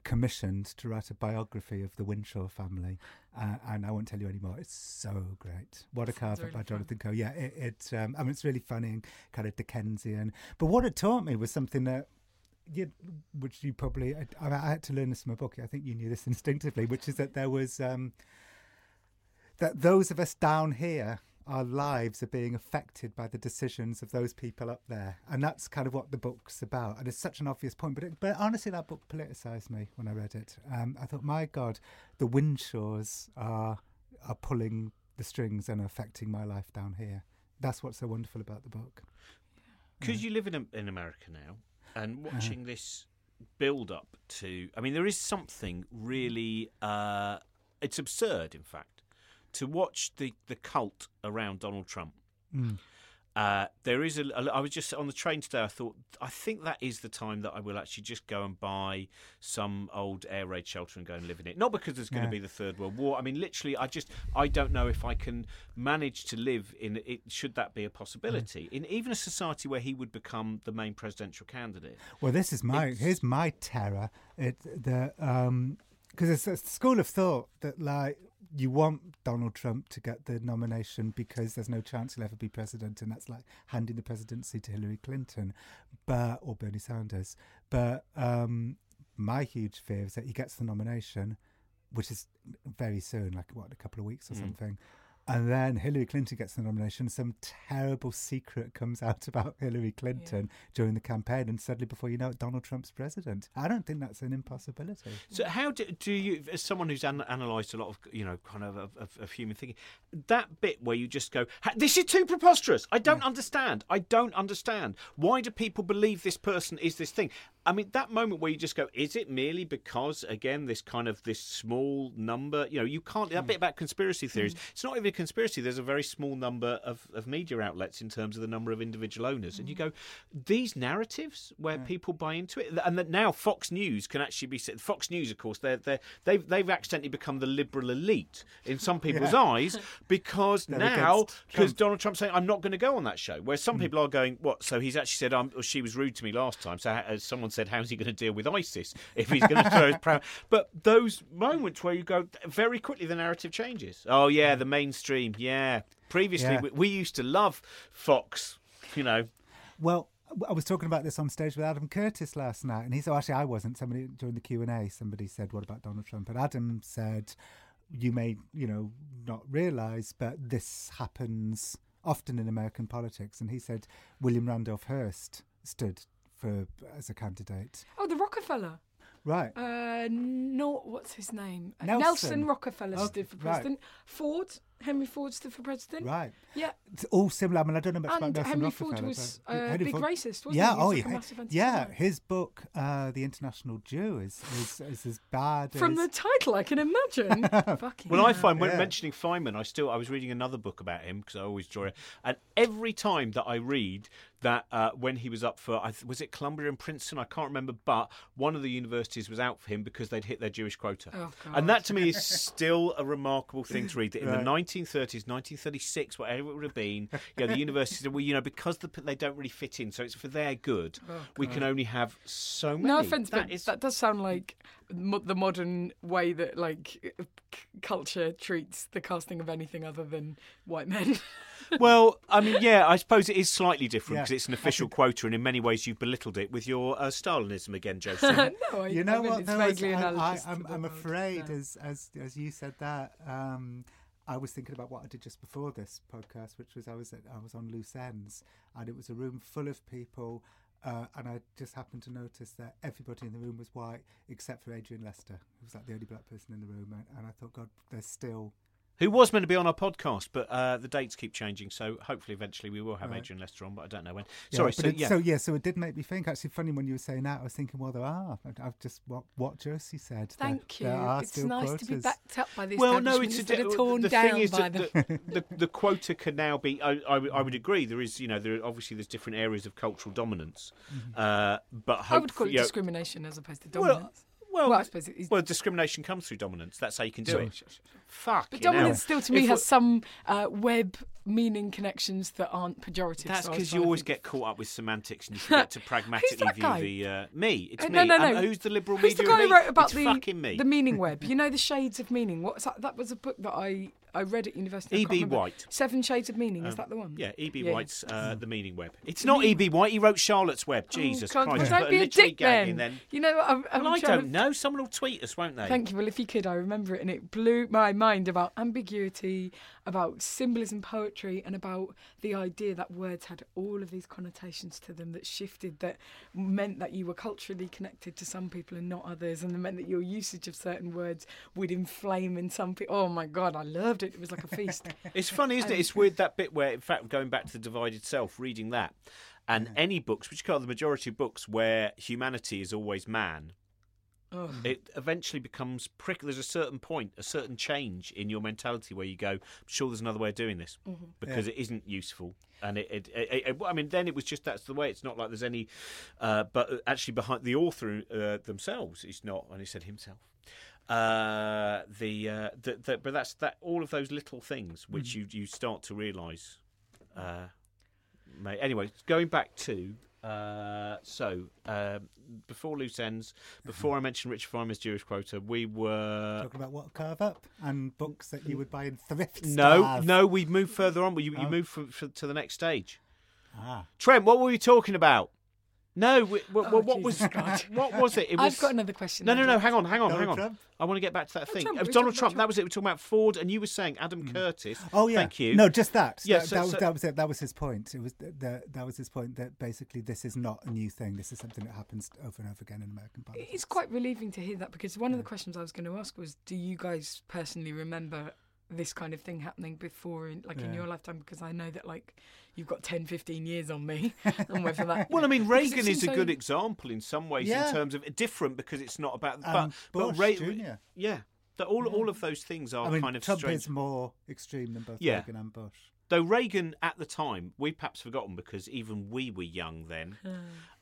commissioned to write a biography of the Winshaw family, uh, and I won't tell you anymore. It's so great. What a carve really by fun. Jonathan Coe. Yeah, it. it um, I mean, it's really funny and kind of Dickensian. But what it taught me was something that. You, which you probably, I, I had to learn this from a book. I think you knew this instinctively, which is that there was um, that those of us down here, our lives are being affected by the decisions of those people up there, and that's kind of what the book's about. And it's such an obvious point, but it, but honestly, that book politicized me when I read it. Um, I thought, my God, the Winshaws are are pulling the strings and affecting my life down here. That's what's so wonderful about the book. because you live in in America now, and watching this build up to, I mean, there is something really. Uh, it's absurd, in fact, to watch the the cult around Donald Trump. Uh, there is a, a. I was just on the train today. I thought I think that is the time that I will actually just go and buy some old air raid shelter and go and live in it. Not because there's going to be the third world war. I mean, literally, I just I don't know if I can manage to live in it. Should that be a possibility in even a society where he would become the main presidential candidate? Well, this is my It's- here's my terror. It the um because it's a school of thought that like you want Donald Trump to get the nomination because there's no chance he'll ever be president, and that's like handing the presidency to Hillary Clinton, but or Bernie Sanders. But um, my huge fear is that he gets the nomination, which is very soon, like what a couple of weeks or something. And then Hillary Clinton gets the nomination. Some terrible secret comes out about Hillary Clinton during the campaign, and suddenly, before you know it, Donald Trump's president. I don't think that's an impossibility. So how do, do you, as someone who's an, analysed a lot of you know kind of, of, of, of human thinking, that bit where you just go, "This is too preposterous. I don't understand. I don't understand. Why do people believe this person is this thing?" I mean, that moment where you just go, "Is it merely because again this kind of this small number? You know, you can't that hmm. bit about conspiracy theories. Hmm. It's not even a conspiracy. There's a very small number of, of media outlets in terms of the number of individual owners, and you hmm. go, these narratives where people buy into it, and that now Fox News can actually be. Fox News, of course, they're, they're, they've they've accidentally become the liberal elite in some people's Yeah. eyes because They're now because. Donald Trump's saying I'm not going to go on that show. Whereas some people are going, what? So he's actually said, um, or she was rude to me last time. So as someone said, how's he going to deal with ISIS if he's going to throw his proud? But those moments where you go very quickly, the narrative changes. Oh yeah, the mainstream. Yeah. Previously, Yeah. we, we used to love Fox. You know, Well, I was talking about this on stage with Adam Curtis last night, and he said, "Actually, I wasn't." Somebody during the Q and A, somebody said, "What about Donald Trump?" And Adam said, "You may, you know, not realise, but this happens often in American politics." And he said, William Randolph Hearst stood for as a candidate. Oh, the Rockefeller. Right. Uh, no, what's his name? Nelson. Nelson Rockefeller Oh, stood for right. president. Ford, Henry Ford stood for president. Right. Yeah, It's all similar. I mean, I don't know much and about Nelson Henry Rockefeller. Ford was but- uh, Henry big Ford- racist, wasn't yeah, he? He oh was like a yeah, massive yeah. His book, uh, "The International Jew," is is, is as bad From the title, I can imagine. Fucking Well, I find when Yeah. mentioning Feynman, I still I was reading another book about him because I always enjoy it, and every time that I read that uh, when he was up for I th- was it Columbia and Princeton, I can't remember, but one of the universities was out for him because they'd hit their Jewish quota, Oh, and that to me is still a remarkable thing to read. That in Right. the 1930s, 1936, whatever it would have been, you know, the universities said, well, you know, because the, they don't really fit in, so it's for their good. we can only have so many. No offense, That but is- that does sound like mo- the modern way that like c- culture treats the casting of anything other than white men. Well, I mean, yeah, I suppose it is slightly different Yeah. because it's an official quota, and in many ways you've belittled it with your uh, Stalinism again, Joseph. no, I, You know I mean, what? It's though, as vaguely I, I, I'm, I'm afraid, No. as as as you said that, um, I was thinking about what I did just before this podcast, which was I was at, I was on loose ends, and it was a room full of people. Uh, and I just happened to notice that everybody in the room was white except for Adrian Lester, who was like the only black person in the room. And, and I thought, God, there's still Who was meant to be on our podcast, but uh, the dates keep changing, so hopefully eventually we will have Right. Adrian Lester on, but I don't know when. Yeah, Sorry, but so it, yeah. so yeah, so it did make me think. Actually, funny when you were saying that, I was thinking, well, there are. I- I've just what what Josie said. there- Thank you. there are It's still nice to be backed up by this. well, no, it's a instead of torn the down thing is by that the, the, the quota can now be. I, I, would- I would agree. There is, you know, there obviously there's different areas of cultural dominance, uh, but I would call it you know- discrimination as opposed to dominance. Well, Well, I suppose it is. well, discrimination comes through dominance. That's how you can do it. Fuck. But dominance still to me has some uh, web meaning connections that aren't pejorative. That's so because you always think- get caught up with semantics and you forget to pragmatically that view guy? the uh, me. It's Uh, me. no, no, no. And who's the liberal Who's the guy who wrote about it's the fucking me. the meaning web? You know the shades of meaning. What's that? That was a book that I I read at university. E.B. White. Seven Shades of Meaning. Is Um, that the one? Yeah, E.B. Yeah. White's uh, The Meaning Web. It's not E.B. White. He wrote Charlotte's Web. Jesus oh, God, Christ. don't be a dick then. then. You know, I'm, I'm Well, I don't to- know. Someone will tweet us, won't they? Thank you. Well, if you could, I remember it, and it blew my mind about ambiguity, about symbolism, poetry, and about the idea that words had all of these connotations to them that shifted, that meant that you were culturally connected to some people and not others, and that meant that your usage of certain words would inflame in some people. Oh my God, I loved it. It was like a feast. It's funny, isn't it? It's um, weird that bit where, in fact, going back to the divided self, reading that, and any books, which are the majority of books where humanity is always man, Oh. it eventually becomes prick. There's a certain point, a certain change in your mentality where you go, "I'm sure there's another way of doing this," because it isn't useful. And it, it, it, it- I mean, then it was just that's the way. It's not like there's any, uh, but actually behind the author uh, themselves is not, and he said himself. Uh, the, uh, the, the but that's that all of those little things which you you start to realise. Uh, may, anyway, going back to uh, so um, before loose ends, before I mentioned Richard Feynman's Jewish quota, we were Talking about what to carve up and books that you would buy in thrift no stores. no we moved further on. You, you Oh. moved from, from, to the next stage. Ah, Trent, what were we talking about? No, we, oh, what, Oh, what was God. what was it? It was I've got another question. no no no. Hang on hang on hang on. Trump? I want to get back to that Oh, thing. Trump, It oh, Donald talking Trump. That was it. We're talking about Ford, and you were saying Adam mm. Curtis. Oh yeah. Thank you. No, just that. Yeah, that, so- that, was, so- that was it. That was his point. It was th- that that was his point that basically this is not a new thing. This is something that happens over and over again in American politics. It's quite relieving to hear that because one of the questions I was going to ask was, do you guys personally remember this kind of thing happening before, in, like in your lifetime? Because I know that like you've got 10, 15 years on me, and whether that. Well, I mean, Reagan is seems a good example in some ways Yeah. in terms of different because it's not about. but And but Bush Jr.. yeah, that all all of those things are I mean, kind of Trump strange. is more extreme than both Yeah. Reagan and Bush. Though Reagan at the time, we perhaps forgotten because even we were young then.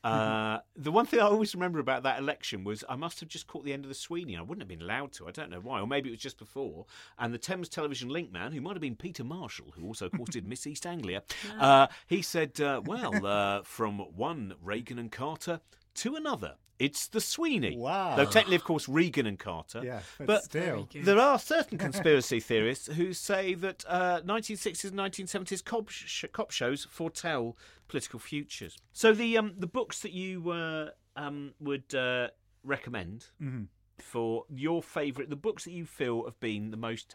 Uh, the one thing I always remember about that election was I must have just caught the end of the Sweeney. I wouldn't have been allowed to. I don't know why, or maybe it was just before. And the Thames Television link man, who might have been Peter Marshall, who also, did Miss East Anglia, uh, he said, uh, "Well, uh, from one Reagan and Carter." To another, It's the Sweeney. Wow. Though technically, of course, Regan and Carter. Yeah, but but still. There are certain conspiracy theorists who say that uh, 1960s and 1970s cop, sh- cop shows foretell political futures. So the um, the books that you uh, um, would uh, recommend Mhm. for your favourite, the books that you feel have been the most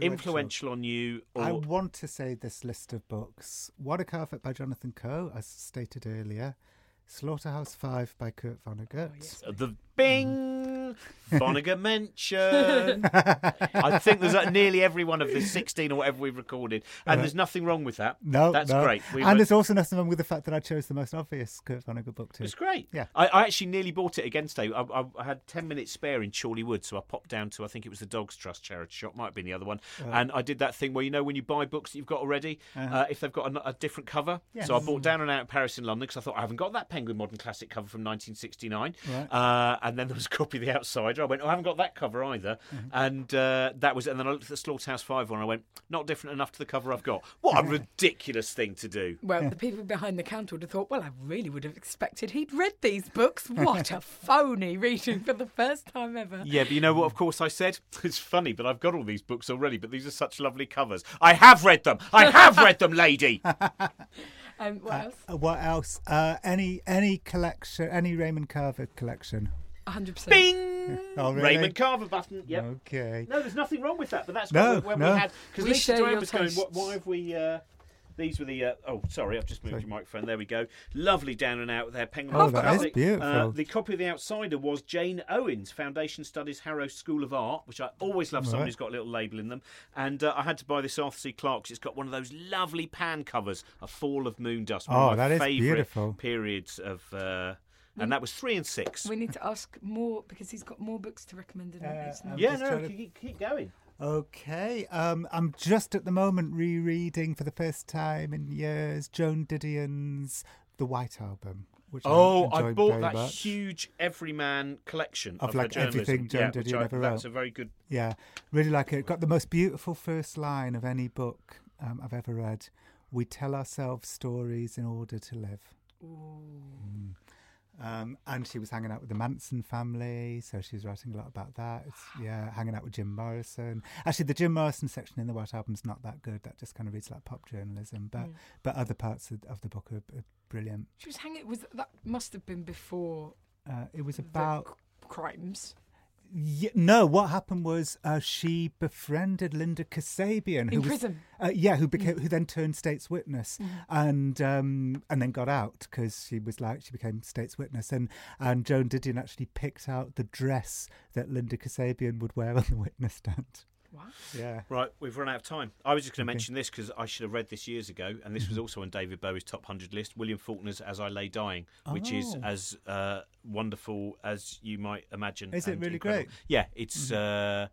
influential on you, or I want to say this list of books: What a Carve Up by Jonathan Coe, as stated earlier, Slaughterhouse Five by Kurt Vonnegut. Oh, the Bing Vonnegut mention. I think there's uh, nearly every one of the 16 or whatever we've recorded, and there's nothing wrong with that. No, that's no. great. We and were- there's also nothing wrong with the fact that I chose the most obvious Kurt Vonnegut book too. It's great. Yeah. I, I actually nearly bought it again today. I, I, I had 10 minutes spare in Chorleywood, so I popped down to, I think it was the Dogs Trust charity shop, might have been the other one. And I did that thing where, you know, when you buy books that you've got already, uh if they've got a, a different cover. So I bought Down and Out in Paris in London because I thought I haven't got that Penguin Modern Classic cover from 1969. Right. Uh, and then there was a copy of The Outsider. I went, oh, I haven't got that cover either. And uh, that was, and then I looked at the Slaughterhouse 5 one and I went, not different enough to the cover I've got. What a ridiculous thing to do. Well, the people behind the counter would have thought, well, I really would have expected he'd read these books. What a phony reading for the first time ever. Yeah, but you know what? Of course, I said it's funny, but I've got all these books already. But these are such lovely covers. I have read them. I have read them, lady. Um, what else? Uh, what else? Uh, any any collection, any Raymond Carver collection? 100%. Bing. Oh, really? Raymond Carver button. Yep. Okay. No, there's nothing wrong with that. But that's No, when no. we had because We Lisa share Duran your was going. What, why have we? Uh, these were the. Uh, oh, sorry, I've just moved Sorry. your microphone. There we go. Lovely down and out there. Penguin Oh, that is beautiful. Uh, the copy of The Outsider was Jane Owens, Foundation Studies Harrow School of Art, which I always love. Someone who's got a little label in them. And uh, I had to buy this Arthur C. Clarke's. It's got one of those lovely pan covers, A Fall of Moon Dust. One Oh, of my that is beautiful. Periods of. And that was three and six. We need to ask more because he's got more books to recommend. In Uh, it's yeah, no, to- keep, keep going. Okay. Um, I'm just at the moment rereading for the first time in years Joan Didion's The White Album, which Oh, I'm I bought very that much. huge Everyman collection Of, of, like, journalism. everything Joan yeah, Didion I- ever That's wrote. a very good. Yeah, really like it. Got the most beautiful first line of any book um, I've ever read. We tell ourselves stories in order to live. Mm. Um, and she was hanging out with the Manson family, so she was writing a lot about that. It's, yeah, hanging out with Jim Morrison. Actually, the Jim Morrison section in the White Album's not that good. That just kind of reads like pop journalism. But Mm. but other parts of, of the book are, are brilliant. She was hanging. Was that must have been before Uh, it was about crimes Yeah, no, what happened was uh, she befriended Linda Kasabian, who in was prison. uh, yeah, who became who then turned state's witness, Mm. and um, and then got out because she was like she became state's witness, and and Joan Didion actually picked out the dress that Linda Kasabian would wear on the witness stand. Wow. Yeah, Right, we've run out of time. I was just going to mention this because I should have read this years ago, and this was also on David Bowie's top 100 list William Faulkner's As I Lay Dying, which is Oh. as uh, wonderful as you might imagine. Is it and really incredible. great? Mm-hmm. Yeah, it's. Uh,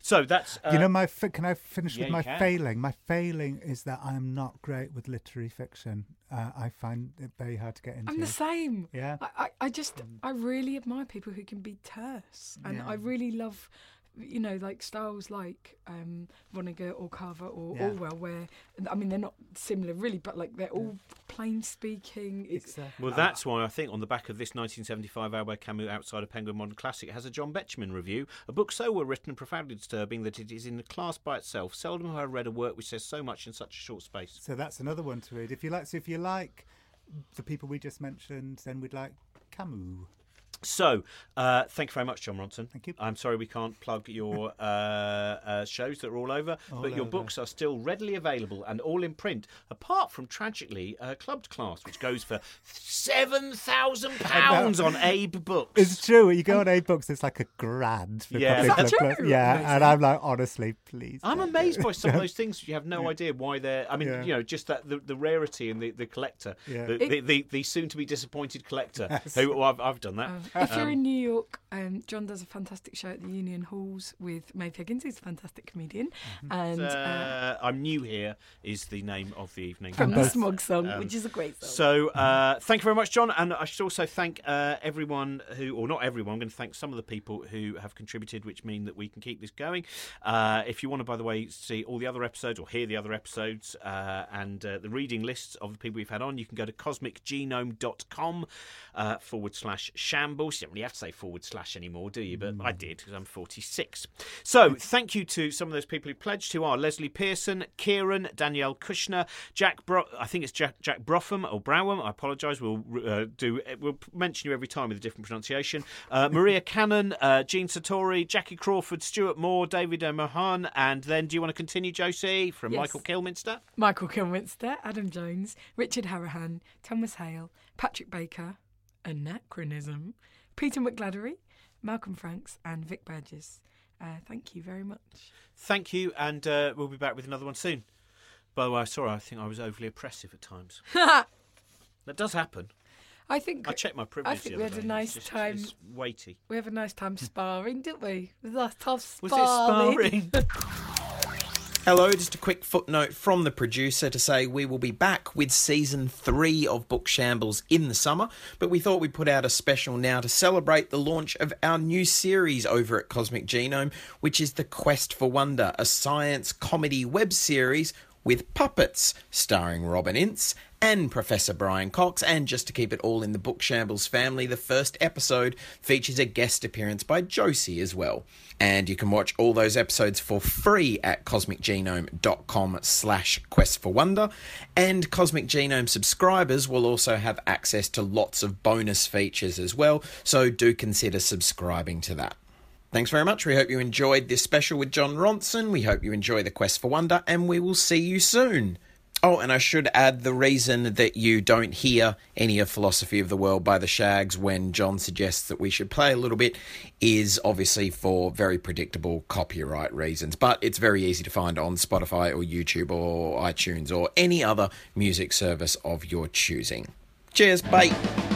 so that's. Uh, you know my fi- can I finish yeah, with you my can. failing? My failing is that I'm not great with literary fiction. Uh, I find it very hard to get into. I'm the same. yeah. I, I, I just I really admire people who can be terse, and Yeah. I really love, you know, like styles like um, Vonnegut or Carver or Yeah. Orwell, where I mean they're not similar really, but like they're all plain speaking. It's, Exactly. Well, that's why I think on the back of this 1975 Albert Camus Outside of Penguin Modern Classic has a John Betjeman review, a book so well written and profoundly disturbing that it is in a class by itself. Seldom have I read a work which says so much in such a short space. So that's another one to read. If you like, so if you like the people we just mentioned, then we'd like Camus. So, uh, thank you very much, Jon Ronson. Thank you. I'm sorry we can't plug your uh, uh, shows that are all over, All but your over. books are still readily available and all in print, apart from, tragically, uh, Clubbed Class, which goes for £7,000 on Abe Books. It's true. You go on A books, it's like a grand. For Yeah, Public that's Club true. Yeah, Amazing. and I'm like, honestly, please. I'm amazed do by some of those things. You have no idea why they're. I mean, Yeah. you know, just that the, the rarity and the, the collector, Yeah. the, It- the, the, the soon to be disappointed collector. Yes. Who well, I've, I've done that. Um, if you're in New York, um, Jon does a fantastic show at the Union Halls with Maeve Higgins, who's a fantastic comedian, and uh, Uh, I'm new here is the name of the evening. from the Smog song, um, which is a great song. So, uh, thank you very much, Jon. And I should also thank uh, everyone who, or not everyone, I'm going to thank some of the people who have contributed, which mean that we can keep this going. Uh, if you want to, by the way, see all the other episodes or hear the other episodes uh, and uh, the reading lists of the people we've had on, you can go to cosmicgenome.com uh, forward slash shambles. shambles. You don't really have to say forward slash anymore, do you? But I did because I'm 46. So thank you to some of those people who pledged, who are Leslie Pearson, Kieran, Danielle Kushner, Jack. Bro- I think it's Jack Jack Bropham or Browham. I apologise. We'll uh, do. We'll mention you every time with a different pronunciation. Uh, Maria Cannon, uh, Jean Satori, Jackie Crawford, Stuart Moore, David O'Mahan, and then do you want to continue, Josie, from Yes. Michael Kilminster? Michael Kilminster, Adam Jones, Richard Harahan, Thomas Hale, Patrick Baker, Anachronism, Peter McGladdery, Malcolm Franks, and Vic Burgess. Uh, thank you very much. Thank you, and uh, we'll be back with another one soon. By the way, sorry, I think I was overly oppressive at times. that does happen. I think I checked my privilege. I think we had a nice it's time. It's weighty. we have a nice time sparring, didn't we? Was a tough Was it sparring? Hello, just a quick footnote from the producer to say we will be back with season three of Book Shambles in the summer, but we thought we'd put out a special now to celebrate the launch of our new series over at Cosmic Genome, which is The Quest for Wonder, a science comedy web series with puppets, starring Robin Ince and Professor Brian Cox. And just to keep it all in the Book Shambles family, the first episode features a guest appearance by Josie as well. And you can watch all those episodes for free at cosmicgenome.com slash quest for wonder. And Cosmic Genome subscribers will also have access to lots of bonus features as well, so do consider subscribing to that. Thanks very much. We hope you enjoyed this special with Jon Ronson. We hope you enjoy the Quest for Wonder, and we will see you soon. Oh, and I should add the reason that you don't hear any of Philosophy of the World by the Shaggs when Jon suggests that we should play a little bit is obviously for very predictable copyright reasons. But it's very easy to find on Spotify or YouTube or iTunes or any other music service of your choosing. Cheers, bye.